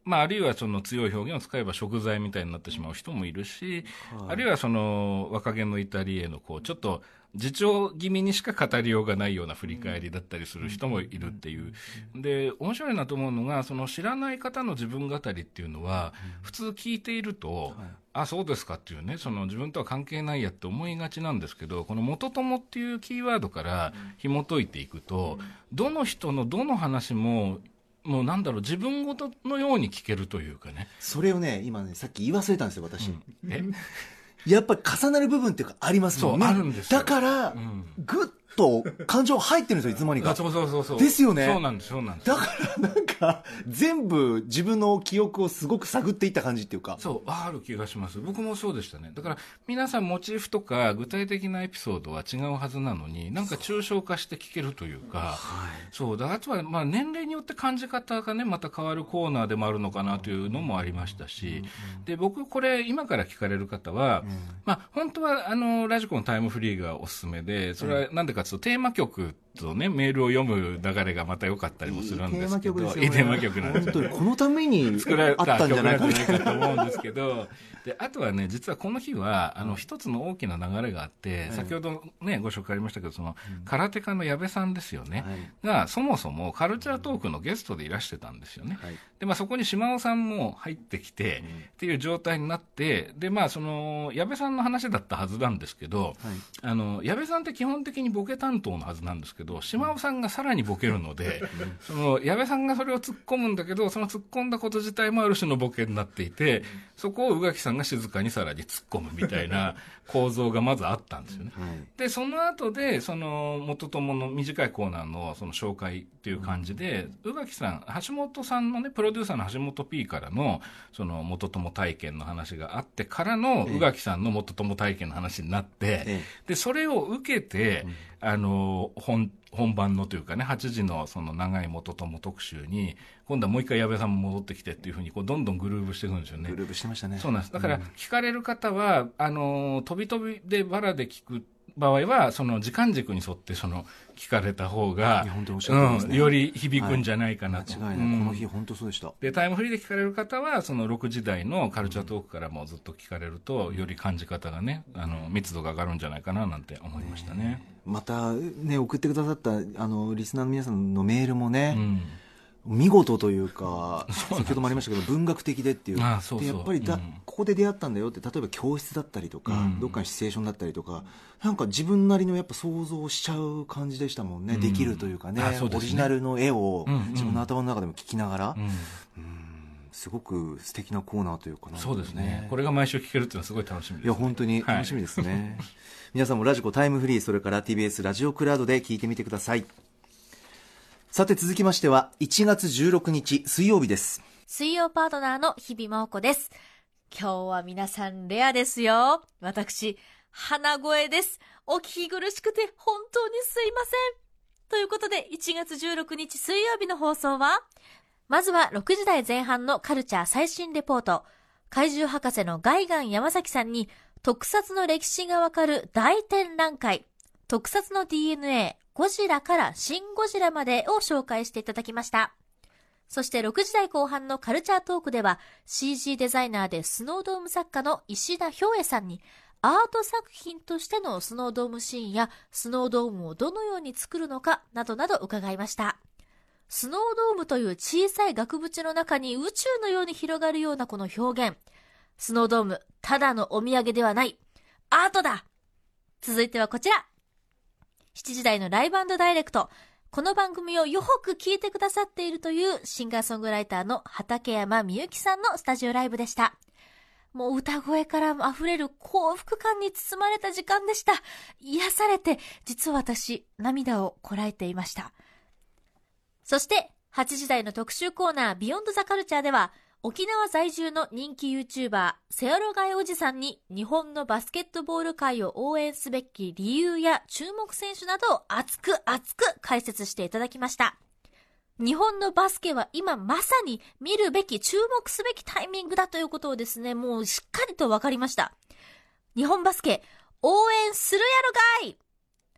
S2: まあ、あるいはその強い表現を使えば食材みたいになってしまう人もいるし、
S1: はい。
S2: あるいはその若気の至りへのこうちょっと自重気味にしか語りようがないような振り返りだったりする人もいるっていう。で、面白いなと思うのが、その知らない方の自分語りっていうのは、普通聞いていると、あ、そうですかっていうね、その自分とは関係ないやって思いがちなんですけど、この元友っていうキーワードから紐解いていくと、どの人のどの話も、もうなんだろう、自分ごとのように聞けるというかね。
S1: それをね今ねさっき言い忘れたんですよ私、
S2: え？
S1: やっぱり重なる部分っていうかありますもんね。
S2: そうあるんですよ。
S1: だから、
S2: ん。
S1: ぐっと感情入ってるんですよいつの間にか。
S2: そうそうそうそう。
S1: ですよね。
S2: そうなんです、そうなんです。
S1: だからなんか全部自分の記憶をすごく探っていった感じっていうか。
S2: そう、ある気がします。僕もそうでしたね。だから、皆さんモチーフとか具体的なエピソードは違うはずなのに、なんか抽象化して聞けるというか、そう、だあとは、まあ、年齢によって感じ方がね、また変わるコーナーでもあるのかなというのもありましたし、で、僕、これ、今から聞かれる方は、まあ、本当は、あの、ラジコのタイムフリーがおすすめで、それはなんでかつとテーマ曲とね、メールを読む流れがまた良かったりもするんですけど、
S1: いいテーマ曲
S2: なんです
S1: 本当にこのために
S2: 作られた
S1: あった
S2: んじゃないかと思うんですけど、で、あとはね、実はこの日は、あの、一つの大きな流れがあって、先ほどね、ご紹介ありましたけど、その、空手家の矢部さんですよね、
S1: はい。
S2: が、そもそもカルチャートークのゲストでいらしてたんですよね。
S1: はい。
S2: で、まあ、そこに島尾さんも入ってきて、っていう状態になって、で、まあ、その、矢部さんの話だったはずなんですけど、あの、矢部さんって基本的にボケ担当のはずなんですけど、島尾さんがさらにボケるので、その、矢部さんがそれを突っ込むんだけど、その突っ込んだこと自体もある種のボケになっていて、そこを宇垣さんが静かにさらに突っ込むみたいな 構造がまずあったんですよね。
S1: はい。
S2: で、その後で、その、元友の短いコーナーのその紹介っていう感じで、宇垣さん、橋本さんのね、プロデューサーの橋本 P からの、その、元友体験の話があってからの、宇垣さんの元友体験の話になって、
S1: え
S2: で、それを受けて、あの、本、本番のというかね、8時のその長い元友特集に、今度はもう一回矢部さんも戻ってきてっていうふうに、こう、どんどんグルーブしていくんですよね
S1: グ。ループしてましたね
S2: そうなんです。だから、聞かれる方は、あの、飛び飛びでバラで聞く場合は、その時間軸に沿って、その、聞かれた方が
S1: ね
S2: うん、より響くんじゃないかなと。
S1: 間違いない、
S2: うん
S1: この日本当そうでした
S2: で、タイムフリーで聞かれる方は、その6時台のカルチャートークからもずっと聞かれると、より感じ方がね、あの、密度が上がるんじゃないかな、なんて思いましたね。
S1: またね送ってくださったあのリスナーの皆さんのメールもね、
S2: うん。
S1: 見事というか先ほどもありましたけど文学的でっていう。
S2: ああそうそう。
S1: でやっぱりだ、
S2: うん。
S1: ここで出会ったんだよって例えば教室だったりとか、
S2: うん。
S1: どっかのシチュエーションだったりとかなんか自分なりのやっぱ想像しちゃう感じでしたもんね、
S2: うん。
S1: できるというかね
S2: ね。
S1: オリジナルの絵を自分の頭の中でも聞きながら、
S2: うん。
S1: すごく素敵なコーナーというかなんか
S2: そうですね。これが毎週聞けるっていうのはすごい楽しみです、
S1: いや本当に楽しみですね、皆さんもラジコタイムフリーそれから TBS ラジオクラウドで聞いてみてくださいさて続きましては1月16日水曜日です
S6: 水曜パートナーの日々真央子です。今日は皆さんレアですよ。私、鼻声です。お聞き苦しくて本当にすいません。ということで、1月16日水曜日の放送は、まずは6時台前半のカルチャー最新レポート。怪獣博士のガイガン山崎さんに、特撮の歴史がわかる大展覧会。特撮の DNA、ゴジラからシン・ゴジラまでを紹介していただきました。そして6時台後半のカルチャートークでは CG デザイナーでスノードーム作家の石田氷恵さんにアート作品としてのスノードームシーンやスノードームをどのように作るのかなどなど伺いました。スノードームという小さい額縁の中に宇宙のように広がるようなこの表現。スノードーム、ただのお土産ではない。アートだ続いてはこちら。7時台のライブダイレクト。この番組をよく聞いてくださっているというシンガーソングライターの畠山みゆきさんのスタジオライブでした。もう歌声から溢れる幸福感に包まれた時間でした。癒されて、実は私、涙をこらえていました。そして、8時台の特集コーナー、ビヨンドザカルチャーでは、沖縄在住の人気 YouTuber、セアロガイおじさんに日本のバスケットボール界を応援すべき理由や注目選手などを熱く熱く解説していただきました。日本のバスケは今まさに見るべき、注目すべきタイミングだということをですね、もうしっかりと分かりました。日本バスケ、応援するやろがい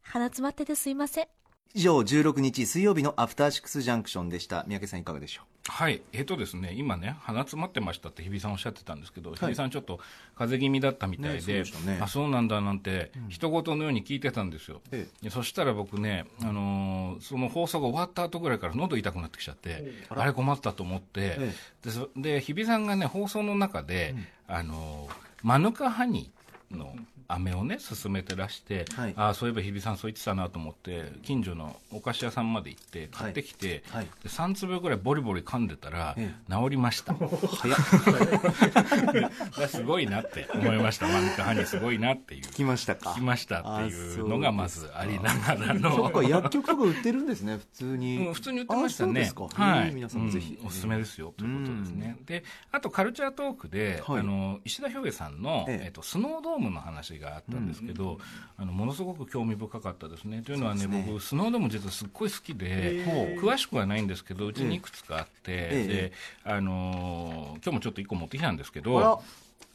S6: 鼻詰まっててすいません。
S1: 以上16日水曜日のアフターシックスジャンクションでした三宅さんいかがでしょう？
S2: はい、えっ、とですね、今ね、鼻詰まってましたって日比さんおっしゃってたんですけど、日比さんちょっと風邪気味だったみたい
S1: ねそうね
S2: あ、そうなんだなんて、人事のように聞いてたんですよ。
S1: え
S2: でそしたら僕ね、あのーその放送が終わった後ぐらいから喉痛くなってきちゃって、あれ困ったと思って、
S1: え
S2: でそで、日比さんがね、放送の中で、あのーマヌカハニーの飴をね、勧めてらして、
S1: はい
S2: ああ、そういえば日比さんそう言ってたなと思って、近所のお菓子屋さんまで行って、買ってきて、
S1: はい
S2: で3粒ぐらいボリボリ噛んでたら、
S1: え
S2: 治りました。
S1: 早っ
S2: すごいなって思いました。マヌカハニーすごいなっていう。
S1: 来ましたか
S2: 聞きましたっていうのがまずありながらの。
S1: なんか薬局とか売ってるんですね普通に、
S2: うん普通に売ってましたね。はい。
S1: 皆さんもぜひ、
S2: うんおすすめですよということですね。で、あとカルチャートークで、
S1: はい
S2: あの石田氷さんの、
S1: ええ
S2: えっとスノードームの話があったんですけど、あのものすごく興味深かったですね。というのはね、
S1: ね。
S2: 僕スノードーム実はすっごい好きで、詳しくはないんですけど、うちにいくつかあって、
S1: ええ。
S2: で、あのー今日もちょっと一個持ってきたんですけど、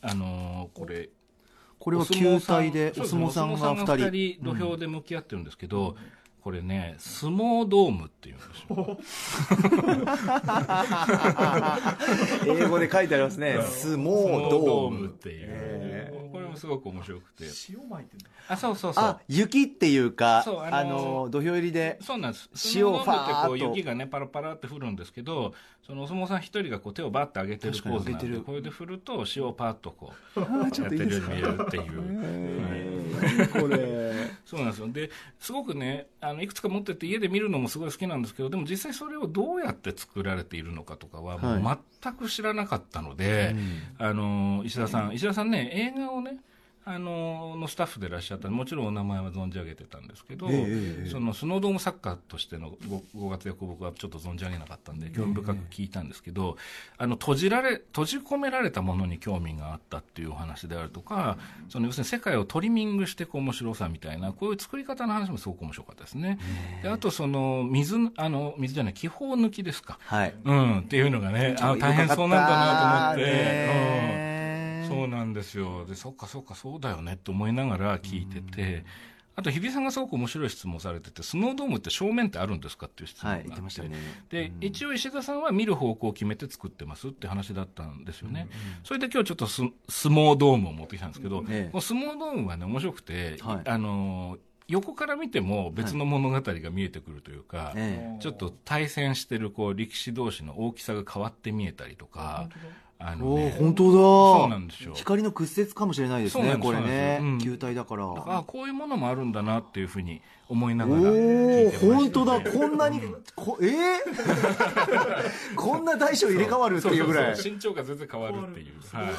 S2: あのーこれ
S1: これは球体でお
S2: お
S1: 相撲さんが
S2: そうですねお相撲さんが
S1: 二人。
S2: 二人土俵で向き合ってるんですけど、これね、相撲ドームっていうんですよ。
S1: 英語で書いてありますね。相撲ドーム。
S2: っていう、
S1: へ
S2: これもすごく面白くて。
S7: 塩巻いてんだ
S2: あ、そうそうそう
S1: あ。雪っていうか
S2: そうあの
S1: 土俵入りで
S2: そうなんです。
S1: 塩
S2: 相撲ドームってこう
S1: ファーっと
S2: 雪がね、パラパラって降るんですけど、そのお相撲さん一人がこう手をバッて上げてるポーズ
S1: に上げてる
S2: これで振ると塩をパーッとこう、やってるように見えるっていう。はい
S1: これ
S2: そうなんですよ。で、すごくね、あの、いくつか持ってて家で見るのもすごい好きなんですけど、でも実際それをどうやって作られているのかとかは、もう全く知らなかったので、あの、石田さん、石田さんね、映画をね、あの、のスタッフでいらっしゃったもちろんお名前は存じ上げてたんですけど、
S1: ええええ
S2: そのスノードーム作家としてのごご活躍を僕はちょっと存じ上げなかったんで、興味深く聞いたんですけど、あの、閉じられ、閉じ込められたものに興味があったっていうお話であるとか、その要するに世界をトリミングしていく面白さみたいな、こういう作り方の話もすごく面白かったですね。であと、その、水、あの、水じゃない、気泡抜きですか。
S1: はい。
S2: うん、っていうのがね、あ大変そうなんだなと思って、
S1: ね。
S2: うんそうなんですよ。で、そっかそっかそうだよねって思いながら聞いてて、あと、日比さんがすごく面白い質問されてて、スノードームって正面ってあるんですかっていう質問があって、
S1: はい言ってましたね。
S2: で、一応石田さんは見る方向を決めて作ってますって話だったんですよね。それで今日ちょっとス相撲ドームを持ってきたんですけど、
S1: ええ。
S2: この相撲ドームはね、面白くて、
S1: はい。
S2: あの、横から見ても別の物語が見えてくるというか、
S1: え
S2: ちょっと対戦してるこう力士同士の大きさが変わって見えたりとか、あの
S1: お
S2: ね
S1: ー本当だ。
S2: そうなんですよ。
S1: 光の屈折かもしれないですねこれね。
S2: そうなん
S1: 球体だから。
S2: あこういうものもあるんだなっていうふうに思いなが
S1: お
S2: ら聞いてました、ね。
S1: お本当だ。こんなにこえー？こんな大小入れ替わるっていうぐらい。
S2: 身長が全然変わるっていう。はい。
S1: は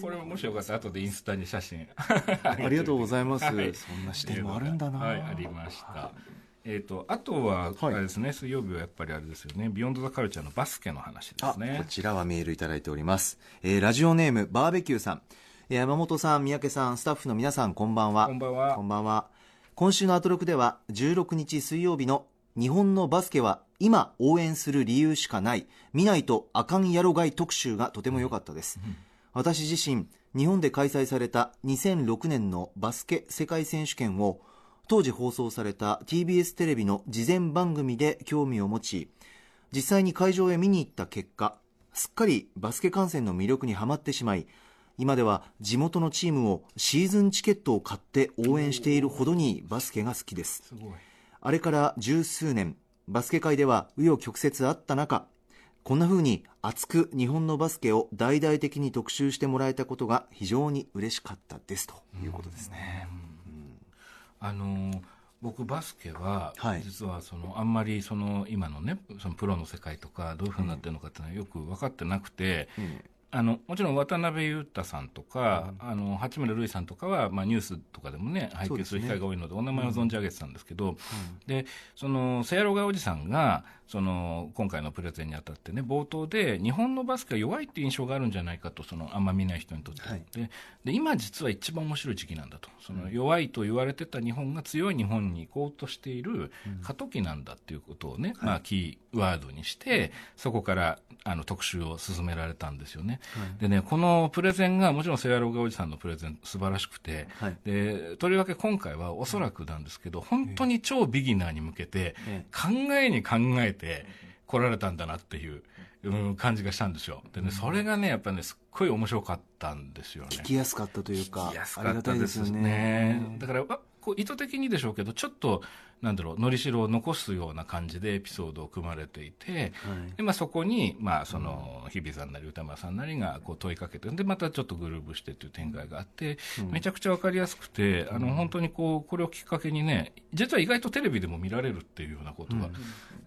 S2: これももしよ。かった。ら後でインスタに写真。
S1: あありがとうございます、
S2: はい。
S1: そんな視点もあるんだな。
S2: はい、ありました。えっ、と、あとは、あれですね、水曜日はやっぱりあれですよね、ビヨンドザカルチャーのバスケの話で
S1: あ
S2: すね。
S1: こ。ちらはメールいただいております、えーラジオネームバーベキューさん。えー山本さん三宅さんスタッフの皆さんこんばんは。
S2: こんばんは。
S1: こんばんは。今週のアトロクでは16日水曜日の日本のバスケは今応援する理由しかない。見ないとあかんやろがい特集がとても良かったです、私自身日本で開催された2006年のバスケ世界選手権を当時放送された TBS テレビの事前番組で興味を持ち実際に会場へ見に行った結果すっかりバスケ観戦の魅力にはまってしまい今では地元のチームをシーズンチケットを買って応援しているほどにバスケが好きです。あれから十数年バスケ界では紆余曲折あった中こんな風に熱く日本のバスケを大々的に特集してもらえたことが非常に嬉しかったですということですね、
S2: あのー僕バスケは、
S1: はい。
S2: 実はそのあんまりその今のねそのプロの世界とかどういうふうになってるのかっていうのはよく分かってなくて、あのもちろん渡辺裕太さんとか、あの八村塁さんとかは、まあ、ニュースとかでもね拝見する機会が多いのでお名前を存じ上げてたんですけど、でそのセアロガおじさんがその今回のプレゼンにあたってね冒頭で日本のバスケは弱いって印象があるんじゃないかとそのあんま見ない人にとって、
S1: はい。
S2: でで今実は一番面白い時期なんだとその弱いと言われてた日本が強い日本に行こうとしている過渡期なんだっていうことをね、まあ、キーワードにしてそこからあの特集を進められたんですよね、でねこのプレゼンがもちろんセアローガおじさんのプレゼン素晴らしくて、
S1: はい。
S2: でとりわけ今回はおそらくなんですけど本当に超ビギナーに向けて
S1: え
S2: 考えに考えて来られたんだなっていう、うん、感じがしたんですよ。でねそれがねやっぱりねすっごい面白かったんですよね。
S1: 聞きやすかったというか
S2: 聞きやす
S1: あ
S2: かったで
S1: りがたいですすよ
S2: ね。
S1: ね
S2: だからあこう意図的にでしょうけどちょっとなんだろうのりしろを残すような感じでエピソードを組まれていて、
S1: はい。
S2: でまあ、そこに、まあ、その日比さんなり歌丸さんなりがこう問いかけてでまたちょっとグルーブしてという展開があって、めちゃくちゃ分かりやすくてあの本当にこうこれをきっかけにね実は意外とテレビでも見られるっていうようなことが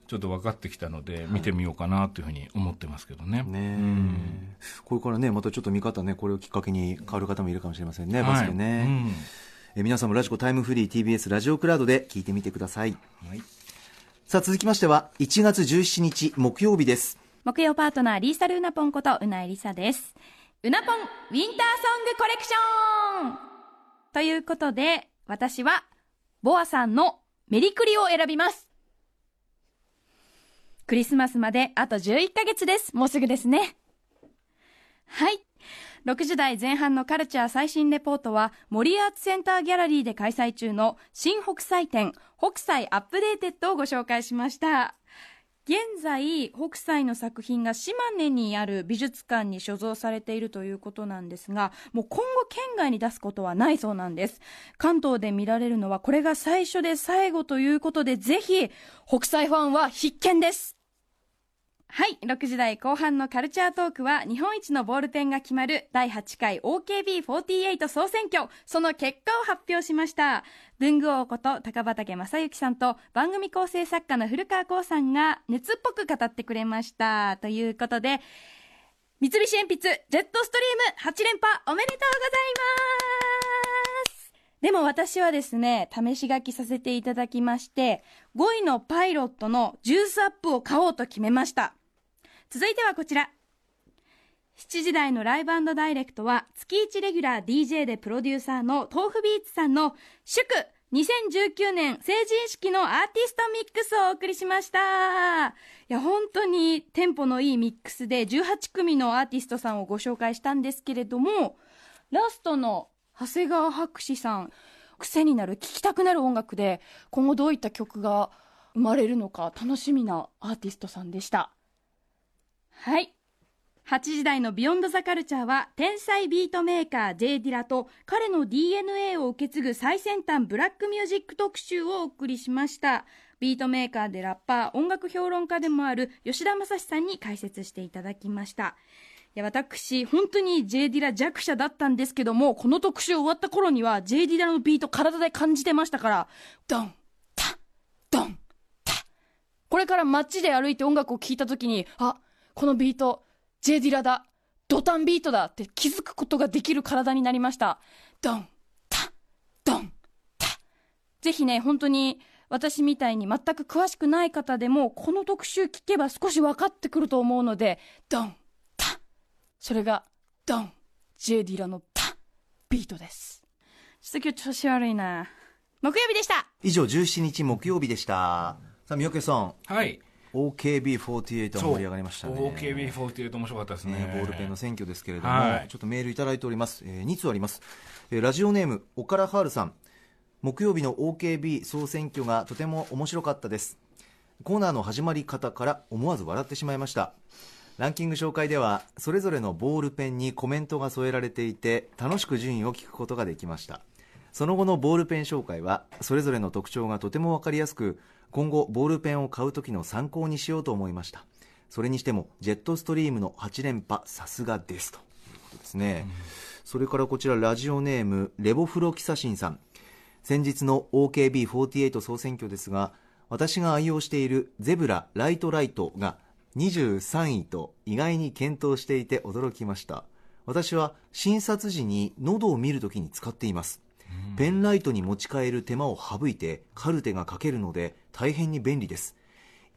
S2: ちょっと分かってきたので、見てみようかなというふうに思ってますけどね。
S1: ねえ。
S2: うん。
S1: これからねまたちょっと見方ねこれをきっかけに変わる方もいるかもしれませんね、
S2: はい
S1: バスケね、
S2: うん
S1: え皆さんもラジコタイムフリー TBS ラジオクラウドで聞いてみてください。
S2: はい。
S1: さあ続きましては1月17日木曜日です。
S8: 木曜パートナーリーサルうなぽんことうなえりさです。うなぽんウィンターソングコレクション！ということで私はBoA さんのメリクリを選びます。クリスマスまであと11ヶ月です。もうすぐですねはい。6時台前半のカルチャー最新レポートは、森アーツセンターギャラリーで開催中の新北斎展、北斎アップデーテッドをご紹介しました。現在、北斎の作品が島根にある美術館に所蔵されているということなんですが、もう今後県外に出すことはないそうなんです。関東で見られるのはこれが最初で最後ということで、ぜひ、北斎ファンは必見です。はい。6時台後半のカルチャートークは、日本一のボールペンが決まる第8回 OKB48 総選挙、その結果を発表しました。文具王こと高畑正幸さんと番組構成作家の古川光さんが熱っぽく語ってくれました。ということで、三菱鉛筆ジェットストリーム8連覇おめでとうございますでも私はですね、試し書きさせていただきまして、5位のパイロットのジュースアップを買おうと決めました。続いてはこちら。7時台のライブダイレクトは月1レギュラー DJ でプロデューサーの豆腐ビーツさんの祝2019年成人式のアーティストミックスをお送りしました。いや、本当にテンポのいいミックスで18組のアーティストさんをご紹介したんですけれども、ラストの長谷川白紙さん、癖になる、聴きたくなる音楽で、今後どういった曲が生まれるのか楽しみなアーティストさんでした。はい。8時台の Beyond the Culture は、天才ビートメーカー J ディラと彼の DNA を受け継ぐ最先端ブラックミュージック特集をお送りしました。ビートメーカーでラッパー、音楽評論家でもある吉田雅史さんに解説していただきました。いや、私、本当に J ディラ弱者だったんですけども、この特集終わった頃には J ディラのビート体で感じてましたから、ドン、タ、ドン、タ。これから街で歩いて音楽を聴いた時に、あ、このビート、J Dilla だ、ドタンビートだって気づくことができる体になりました。ドン、タ、ドン、タ。ぜひね、本当に私みたいに全く詳しくない方でも、この特集聞けば少し分かってくると思うので、ドン、タ。それが、ドン、J ディラのタ、ビートです。ちょっと今日調子悪いな。木曜日でした。
S1: 以上17日木曜日でした。さあ三宅さん。
S2: はい。
S1: OKB48 は盛り上がりましたね。
S2: OKB48 面白かったですね。
S1: ね、ボールペンの選挙ですけれども、
S2: はい。
S1: ちょっとメールいただいております、え2通あります、えーラジオネーム岡田ハールさん。木曜日の OKB 総選挙がとても面白かったです。コーナーの始まり方から思わず笑ってしまいましたランキング紹介ではそれぞれのボールペンにコメントが添えられていて楽しく順位を聞くことができました。その後のボールペン紹介はそれぞれの特徴がとても分かりやすく今後ボールペンを買う時の参考にしようと思いました。それにしてもジェットストリームの8連覇さすがですと。いうことですね、それからこちらラジオネームレボフロキサシンさん。先日の OKB48 総選挙ですが私が愛用しているゼブラライトライトが23位と意外に検討していて驚きました。私は診察時に喉を見るときに使っています。ペンライトに持ち帰る手間を省いてカルテが書けるので大変に便利です。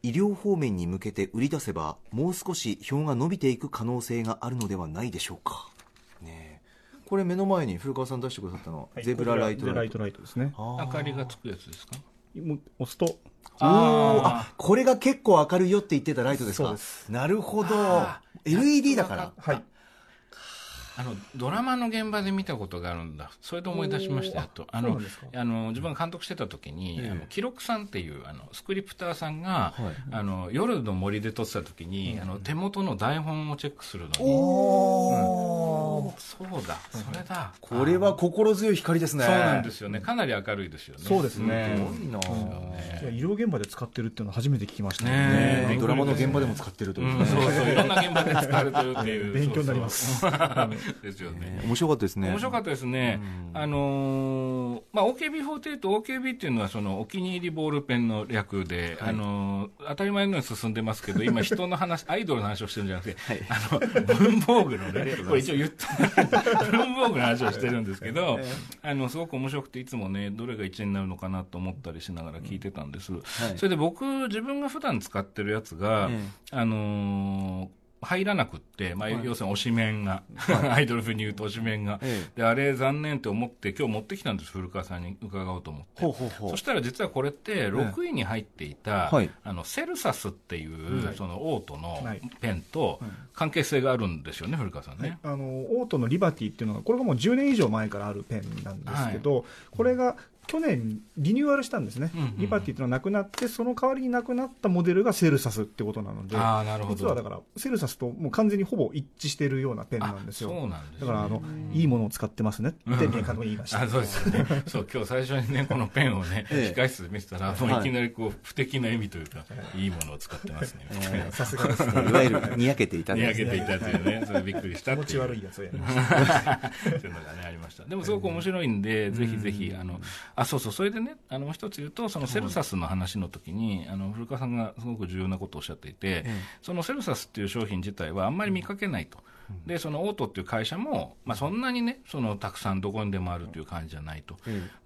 S1: 医療方面に向けて売り出せばもう少し票が伸びていく可能性があるのではないでしょうか。ねえ。これ目の前に古川さん出してくださったのは、
S7: はい。
S1: ゼブラライト
S7: ゼブラライトライトですね。
S2: 明かりがつくやつですか？
S7: 押すと、
S1: おー。あこれが結構明るいよって言ってたライトですか？
S7: そうです。
S1: なるほど。
S2: あ
S1: LED だから。
S7: はい。
S2: あのドラマの現場で見たことがあるんだ。それで思い出しましたやっと。あのあの自分が監督してた時に、あの記録さんっていうあのスクリプターさんが、
S1: はい。
S2: あの夜の森で撮ってた時に、あの手元の台本をチェックするのに。
S1: おー。
S2: そうだ。それだ。
S1: これは心強い光ですね。
S2: そうなんですよね。かなり明るいですよね。
S7: そうですね。
S1: すごいな。
S7: いや医療現場で使ってるっていうのは初めて聞きました
S2: ね。
S1: ドラマの現場でも使ってるといううん
S2: そうそう。いろんな現場で使われてるっていう。
S7: 勉強になります。
S2: そうそう ですよね。
S1: 面白かったですね。
S2: 面白かったですね、あのーまあ、OKB48、OKB っていうのはそのお気に入りボールペンの略で、あのー当たり前のように進んでますけど、今、人の話、アイドルの話をしてるんじゃなくて、あの文房具のね、これ一応言った、文房具の話をしてるんですけど、あのすごく面白くて、いつもね、どれが1位になるのかなと思ったりしながら聞いてたんです。それで僕、自分が普段使ってるやつが、
S1: え。
S2: あのー入らなくって、まあ、
S7: はい。
S2: 要するに推しメンが、アイドル風に言うと推しメンが、
S1: ええ。
S2: であれ残念って思って今日持ってきたんです古川さんに伺おうと思って。
S1: ほうほうほう。
S2: そしたら実はこれって6位に入っていた、
S1: はい。
S2: あのセルサスっていう、
S7: はい
S2: そのオートの
S7: はい。
S2: ペンと
S7: はい
S2: 関係性があるんですよね古川さん
S7: はい。
S2: ね、
S7: あのオートのリバティっていうのがこれがもう10年以上前からあるペンなんですけど、これが去年リニューアルしたんですね、
S2: うんうんうん。
S7: リバティっていうのはなくなってその代わりになくなったモデルがセルサスってことなので
S2: ああなるほど。
S7: 実はだからセルサスともう完全にほぼ一致しているようなペンなんですよ。
S2: あそうなんですね。
S7: だからあのいいものを使ってますねってメーカーの言いました。
S2: あそうですよね。そう今日最初にねこのペンをね、
S1: ええ。
S2: 控室で見せたらもうい。きなりこう不敵な意味というか、い、いものを使ってますねみたいな。
S7: さすがですね。
S1: いわゆるにやけていたん
S2: 見
S1: です
S2: 上げていたというねそれびっくりしたっていう。
S7: 気持ち悪いやつをやりました。
S2: そういうのがねありました。でもすごく面白いんで、ぜひぜひあのあそうそうそれでねあのもう一つ言うとそのセルサスの話の時に、あの古川さんがすごく重要なことをおっしゃっていて、そのセルサスっていう商品自体はあんまり見かけないと。でそのオートっていう会社も、まあ、そんなにねそのたくさんどこにでもあるという感じじゃないと、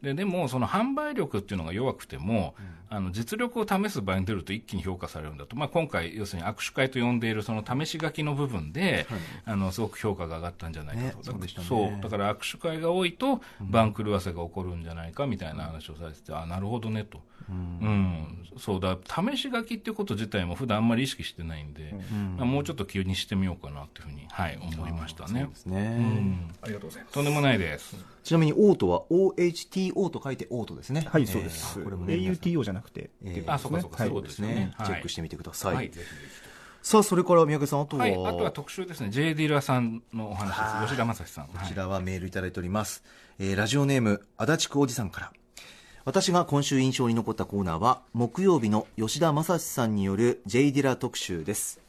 S2: ででもその販売力っていうのが弱くても、あの実力を試す場合に出ると一気に評価されるんだと、まあ、今回要するに握手会と呼んでいるその試し書きの部分で、あのすごく評価が上がったんじゃないかと、
S1: ねそう
S2: だから握手会が多いと番狂わせが起こるんじゃないかみたいな話をされてて、あなるほどねと、うん。そうだ。試し書きっていうこと自体も普段あんまり意識してないんで、まあもうちょっと気にしてみようかなっていうふうに、はい、思いましたね。
S1: そうですね、
S2: うん。
S7: ありがとうございます。
S2: とんでもないです。
S1: ちなみにオートは OHTO と書いてオートですね。
S7: はいそうです、
S1: えーこれもね
S7: AUTO じゃなくて
S1: えー
S2: あそうかそうか、
S7: はい。
S2: そうですよ
S1: ね。
S2: ね、はい。
S1: チェックしてみてください、
S2: はいぜひぜ
S1: さあそれから三宅さんあとは、
S2: ひはい、あとは特集ですね。J ディーラーさんのお話
S1: はい。
S2: です吉田正史さん。
S1: こちらはメールいただいております、えーラジオネーム足立区おじさんから。私が今週印象に残ったコーナーは木曜日の吉田正史さんによる J ディラ特集です。えー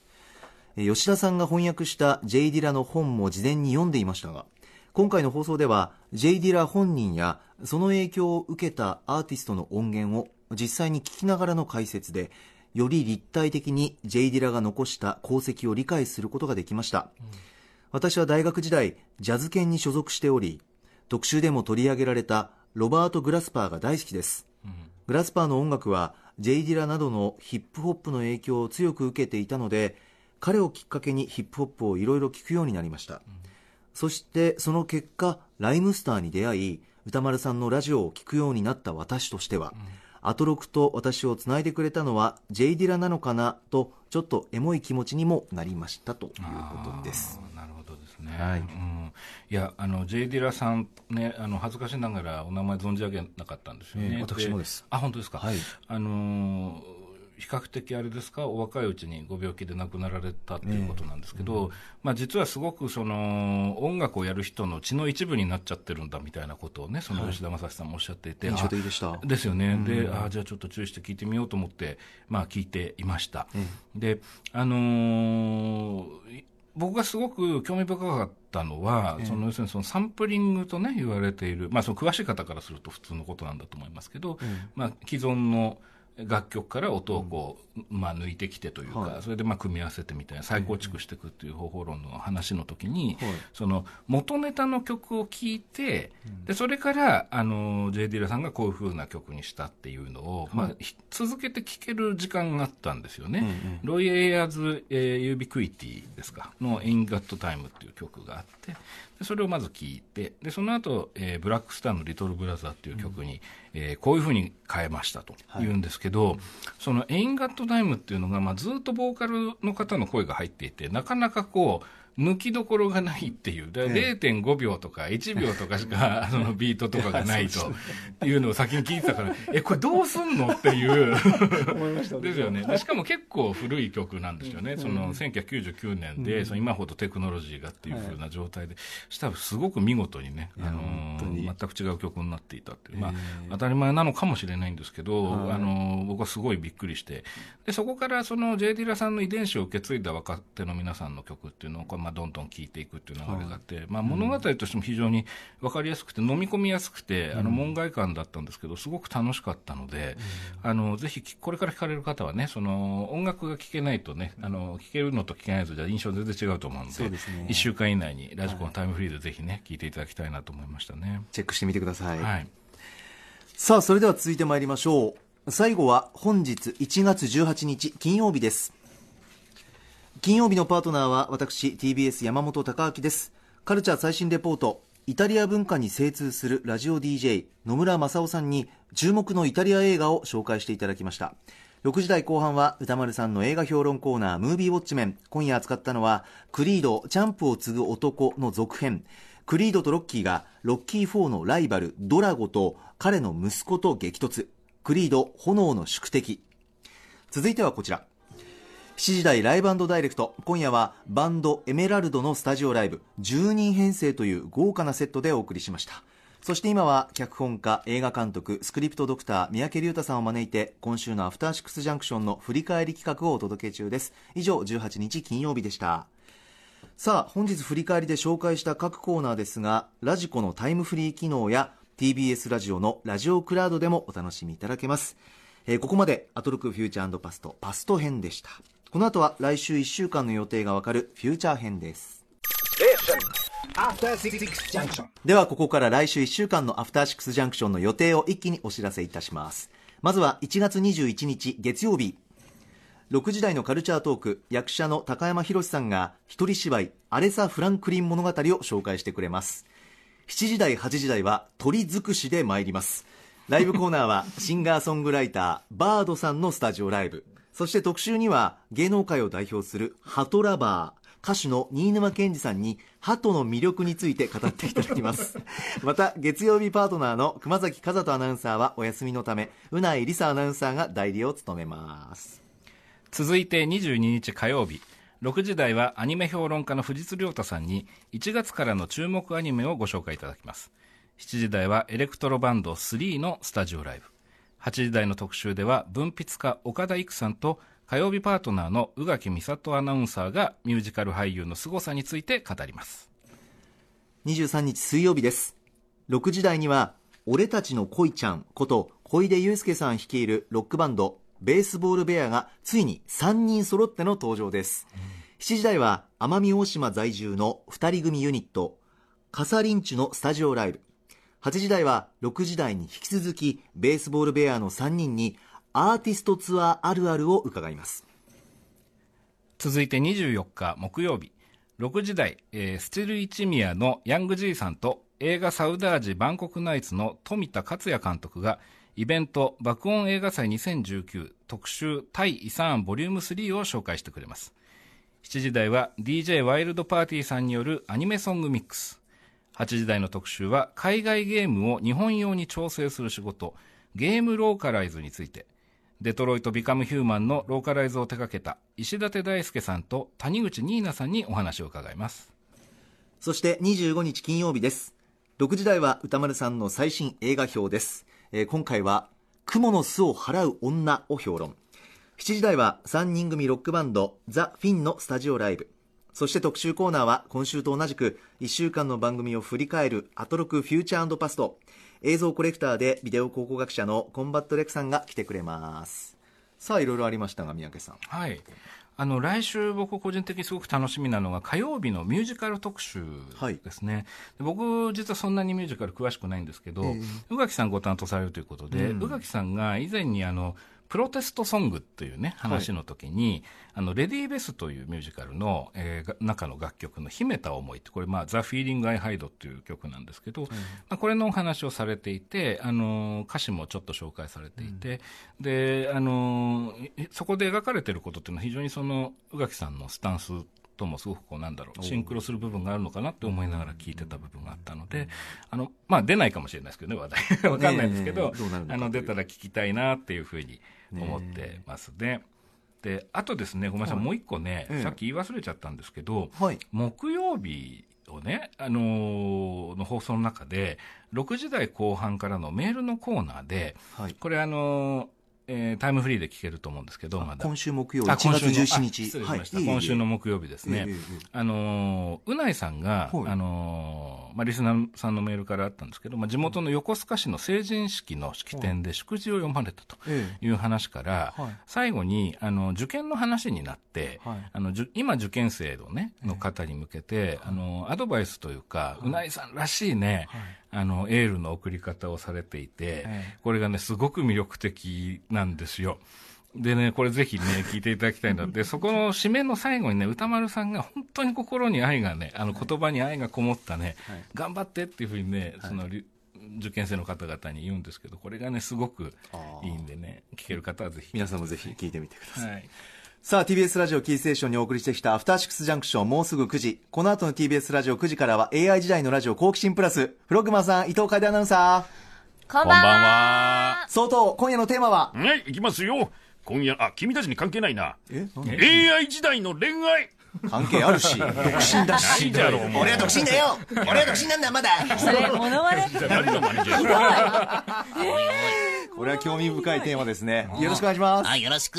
S1: 吉田さんが翻訳した J ディラの本も事前に読んでいましたが今回の放送では J ディラ本人やその影響を受けたアーティストの音源を実際に聞きながらの解説でより立体的に J ディラが残した功績を理解することができました、私は大学時代ジャズ研に所属しており特集でも取り上げられたロバート・グラスパーが大好きです、グラスパーの音楽は J・ ディラなどのヒップホップの影響を強く受けていたので彼をきっかけにヒップホップをいろいろ聞くようになりました、そしてその結果ライムスターに出会い歌丸さんのラジオを聞くようになった私としては、アトロクと私をつないでくれたのは J・ ディラなのかなとちょっとエモい気持ちにもなりましたということです。
S2: なるほどですね、
S1: はい。
S2: うん、いやあの J・ ディラさんねあの恥ずかしながらお名前存じ上げなかったんですよね、
S1: ええ私もです。
S2: あ本当ですか、
S1: はい。
S2: あのー比較的あれですか？お若いうちにご病気で亡くなられたということなんですけど、まあ、実はすごくその音楽をやる人の血の一部になっちゃってるんだみたいなことをねその吉田正史さんもおっしゃっていて、
S1: 印象的でした。
S2: あですよね、であじゃあちょっと注意して聞いてみようと思って、まあ、聞いていました、であのーい僕がすごく興味深かったのは、その要するにそのサンプリングとね言われている、まあ、その詳しい方からすると普通のことなんだと思いますけど、まあ、既存の楽曲から音をこう、まあ、抜いてきてというか、
S1: はい。
S2: それでまあ組み合わせてみたいな再構築していくっていう方法論の話の時に、
S1: はい。
S2: その元ネタの曲を聴いて、でそれからあの J・ ディラさんがこういう風な曲にしたっていうのを、まあ、ひ続けて聴ける時間があったんですよね、 Roy Ayers えー Ubiquity ですか？の「 Ain't Got Time」っていう曲があってでそれをまず聴いてでその後、えー Black Star の「Little Brother」っていう曲に、えーこういう風に変えましたと言うんですけど、その「エインガット・タイム」っていうのが、まあ、ずっとボーカルの方の声が入っていてなかなかこう抜きどころがないっていう、だから0.5秒とか1秒とかしか、そのビートとかがないと。いうのを先に聞いてたから、え、これどうすんのっていう。
S7: 思いました
S2: ですよね。でしかも結構古い曲なんですよね。その1999年で、その今ほどテクノロジーがっていう風な状態で、したらすごく見事にね、あの全く違う曲になっていたっていう。まあ、当たり前なのかもしれないんですけど、あの僕はすごいびっくりして、で、そこからその J・ ディラさんの遺伝子を受け継いだ若手の皆さんの曲っていうのを、まあ、どんどん聴いていくっていう流れがあって、まあ、物語としても非常に分かりやすくて、飲み込みやすくて、あの、門外観だったんですけど、すごく楽しかったので、あの、ぜひ、これから聴かれる方はね、その、音楽が聴けないとね、あの、聴けるのと聴けないとじゃ印象全然違うと思うので、
S1: そうですね。
S2: 1週間以内にラジコのタイムフリーでぜひね、聴いていただきたいなと思いましたね。
S1: チェックしてみてください、
S2: はい。
S1: さあそれでは続いてまいりましょう。最後は本日1月18日金曜日です金曜日のパートナーは私 TBS 山本貴明です。カルチャー最新レポートイタリア文化に精通するラジオ DJ 野村正夫さんに注目のイタリア映画を紹介していただきました。6時台後半は歌丸さんの映画評論コーナームービーウォッチメン。今夜扱ったのはクリードチャンプを継ぐ男の続編。クリードとロッキーがロッキー4のライバルドラゴと彼の息子と激突。クリード炎の宿敵。続いてはこちら。7時台ライブダイレクト。今夜はバンドエメラルドのスタジオライブ10人編成という豪華なセットでお送りしました。そして今は脚本家映画監督スクリプトドクター三宅龍太さんを招いて今週のアフターシックスジャンクションの振り返り企画をお届け中です。以上18日金曜日でした。さあ本日振り返りで紹介した各コーナーですがラジコのタイムフリー機能や TBS ラジオのラジオクラウドでもお楽しみいただけます。えー、ここまでアトロクフューチャーパストパスト編でした。この後は来週1週間の予定がわかるフューチャー編です。ではここから来週1週間のアフターシックスジャンクションの予定を一気にお知らせいたします。まずは1月21日月曜日。6時台のカルチャートーク役者の高山宏さんが一人芝居アレサ・フランクリン物語を紹介してくれます。7時台8時台は鳥尽くしで参ります。ライブコーナーはシンガーソングライターバードさんのスタジオライブそして特集には芸能界を代表するハトラバー歌手の新沼謙治さんに鳩の魅力について語っていただきます。また月曜日パートナーの熊崎和人アナウンサーはお休みのためうないりさアナウンサーが代理を務めます。
S2: 続いて22日火曜日。6時台はアニメ評論家の藤津亮太さんに1月からの注目アニメをご紹介いただきます。7時台はエレクトロバンド3のスタジオライブ8時台の特集では文筆家岡田育さんと火曜日パートナーの宇垣美里アナウンサーがミュージカル俳優の凄さについて語ります。
S1: 23日水曜日です。6時台には俺たちの恋ちゃんこと小出祐介さん率いるロックバンドベースボールベアがついに3人揃っての登場です、うん、7時台は奄美大島在住の2人組ユニットカサリンチュのスタジオライブ。8時台は6時台に引き続きベースボールベアの3人にアーティストツアーあるあるを伺います。
S2: 続いて24日木曜日6時台、えー、スチルイチミアのヤングジーさんと映画サウダージバンコクナイツの富田克也監督がイベント爆音映画祭2019特集タイ遺産ボリューム3を紹介してくれます。7時台は DJ ワイルドパーティーさんによるアニメソングミックス。8時台の特集は海外ゲームを日本用に調整する仕事ゲームローカライズについて。デトロイト・ビカム・ヒューマンのローカライズを手掛けた石立大輔さんと谷口ニーナさんにお話を伺います。
S1: そして25日金曜日です。6時台は歌丸さんの最新映画表です、えー、今回は雲の巣を払う女を評論。7時台は3人組ロックバンドザ・フィンのスタジオライブ。そして特集コーナーは今週と同じく1週間の番組を振り返るアトロクフューチャーパスト。映像コレクターでビデオ考古学者のコンバットレクさんが来てくれます。さあいろいろありましたが三宅さん。
S2: はい。あの来週、僕個人的にすごく楽しみなのが火曜日のミュージカル特集ですね、はい、僕、実はそんなにミュージカル詳しくないんですけど、宇垣さんご担当されるということで、宇垣さんが以前にあのプロテストソングっていうね、話の時に、はい、あの、レディー・ベスというミュージカルの、えー、中の楽曲の秘めた思いって、これ、まあ、ザ・フィーリング・アイ・ハイドっていう曲なんですけど、うん、まあ、これのお話をされていて、あの、歌詞もちょっと紹介されていて、うん、で、あの、そこで描かれてることっていうのは非常にその、宇垣さんのスタンスともすごくこうなんだろうシンクロする部分があるのかなって思いながら聞いてた部分があったので、あのまあ、出ないかもしれないですけどね話題。わかんないんですけど、あの出たら聞きたいなっていうふうに思ってます。ね。であとですねごめんなさい、もう一個ね、さっき言い忘れちゃったんですけど、はい、木曜日をね、あのー、の放送の中で6時台後半からのメールのコーナーで、はい、これあのーえー、タイムフリーで聞けると思うんですけど、ま
S1: だ。今週木曜日、1月17日。
S2: はい、今週の木曜日ですね。あのー、うないさんが、はい、あのー、まあ、リスナーさんのメールからあったんですけど、まあ、地元の横須賀市の成人式の式典で祝辞を読まれたという話から、はい、最後に、あの、受験の話になって、あの、今受験生のね、の方に向けて、あの、アドバイスというか、うないさんらしいね、あの、エールの送り方をされていて、これがね、すごく魅力的なんですよ。でね、これぜひね、聞いていただきたいので、そこの締めの最後にね、歌丸さんが本当に心に愛がね、あの言葉に愛がこもったね、頑張ってっていうふうにね、その、受験生の方々に言うんですけど、これがね、すごくいいんでね、聞ける方はぜひ。
S1: 皆さんもぜひ聞いてみてください。
S2: はい。
S1: さあ、TBS ラジオキーステーションにお送りしてきたアフターシックスジャンクションもうすぐ9時。この後の TBS ラジオ9時からは AI 時代のラジオ好奇心プラス。フロッグマンさん、伊藤楓アナウンサー。
S6: こんばんは。
S2: は。
S1: 相当、今夜のテーマは？
S9: はい、行きますよ。今夜、あ、君たちに関係ないな。
S1: えなんで
S9: ？AI 時代の恋愛。
S1: 関係あるし、独身だ
S9: な
S1: し。俺は独身だよ俺は独身なんだ、まだ
S6: それ、モノマネ
S9: じゃあ誰のマネージャー
S1: これは興味深いテーマですね。よろしくお願いします。
S10: あ、よろしく。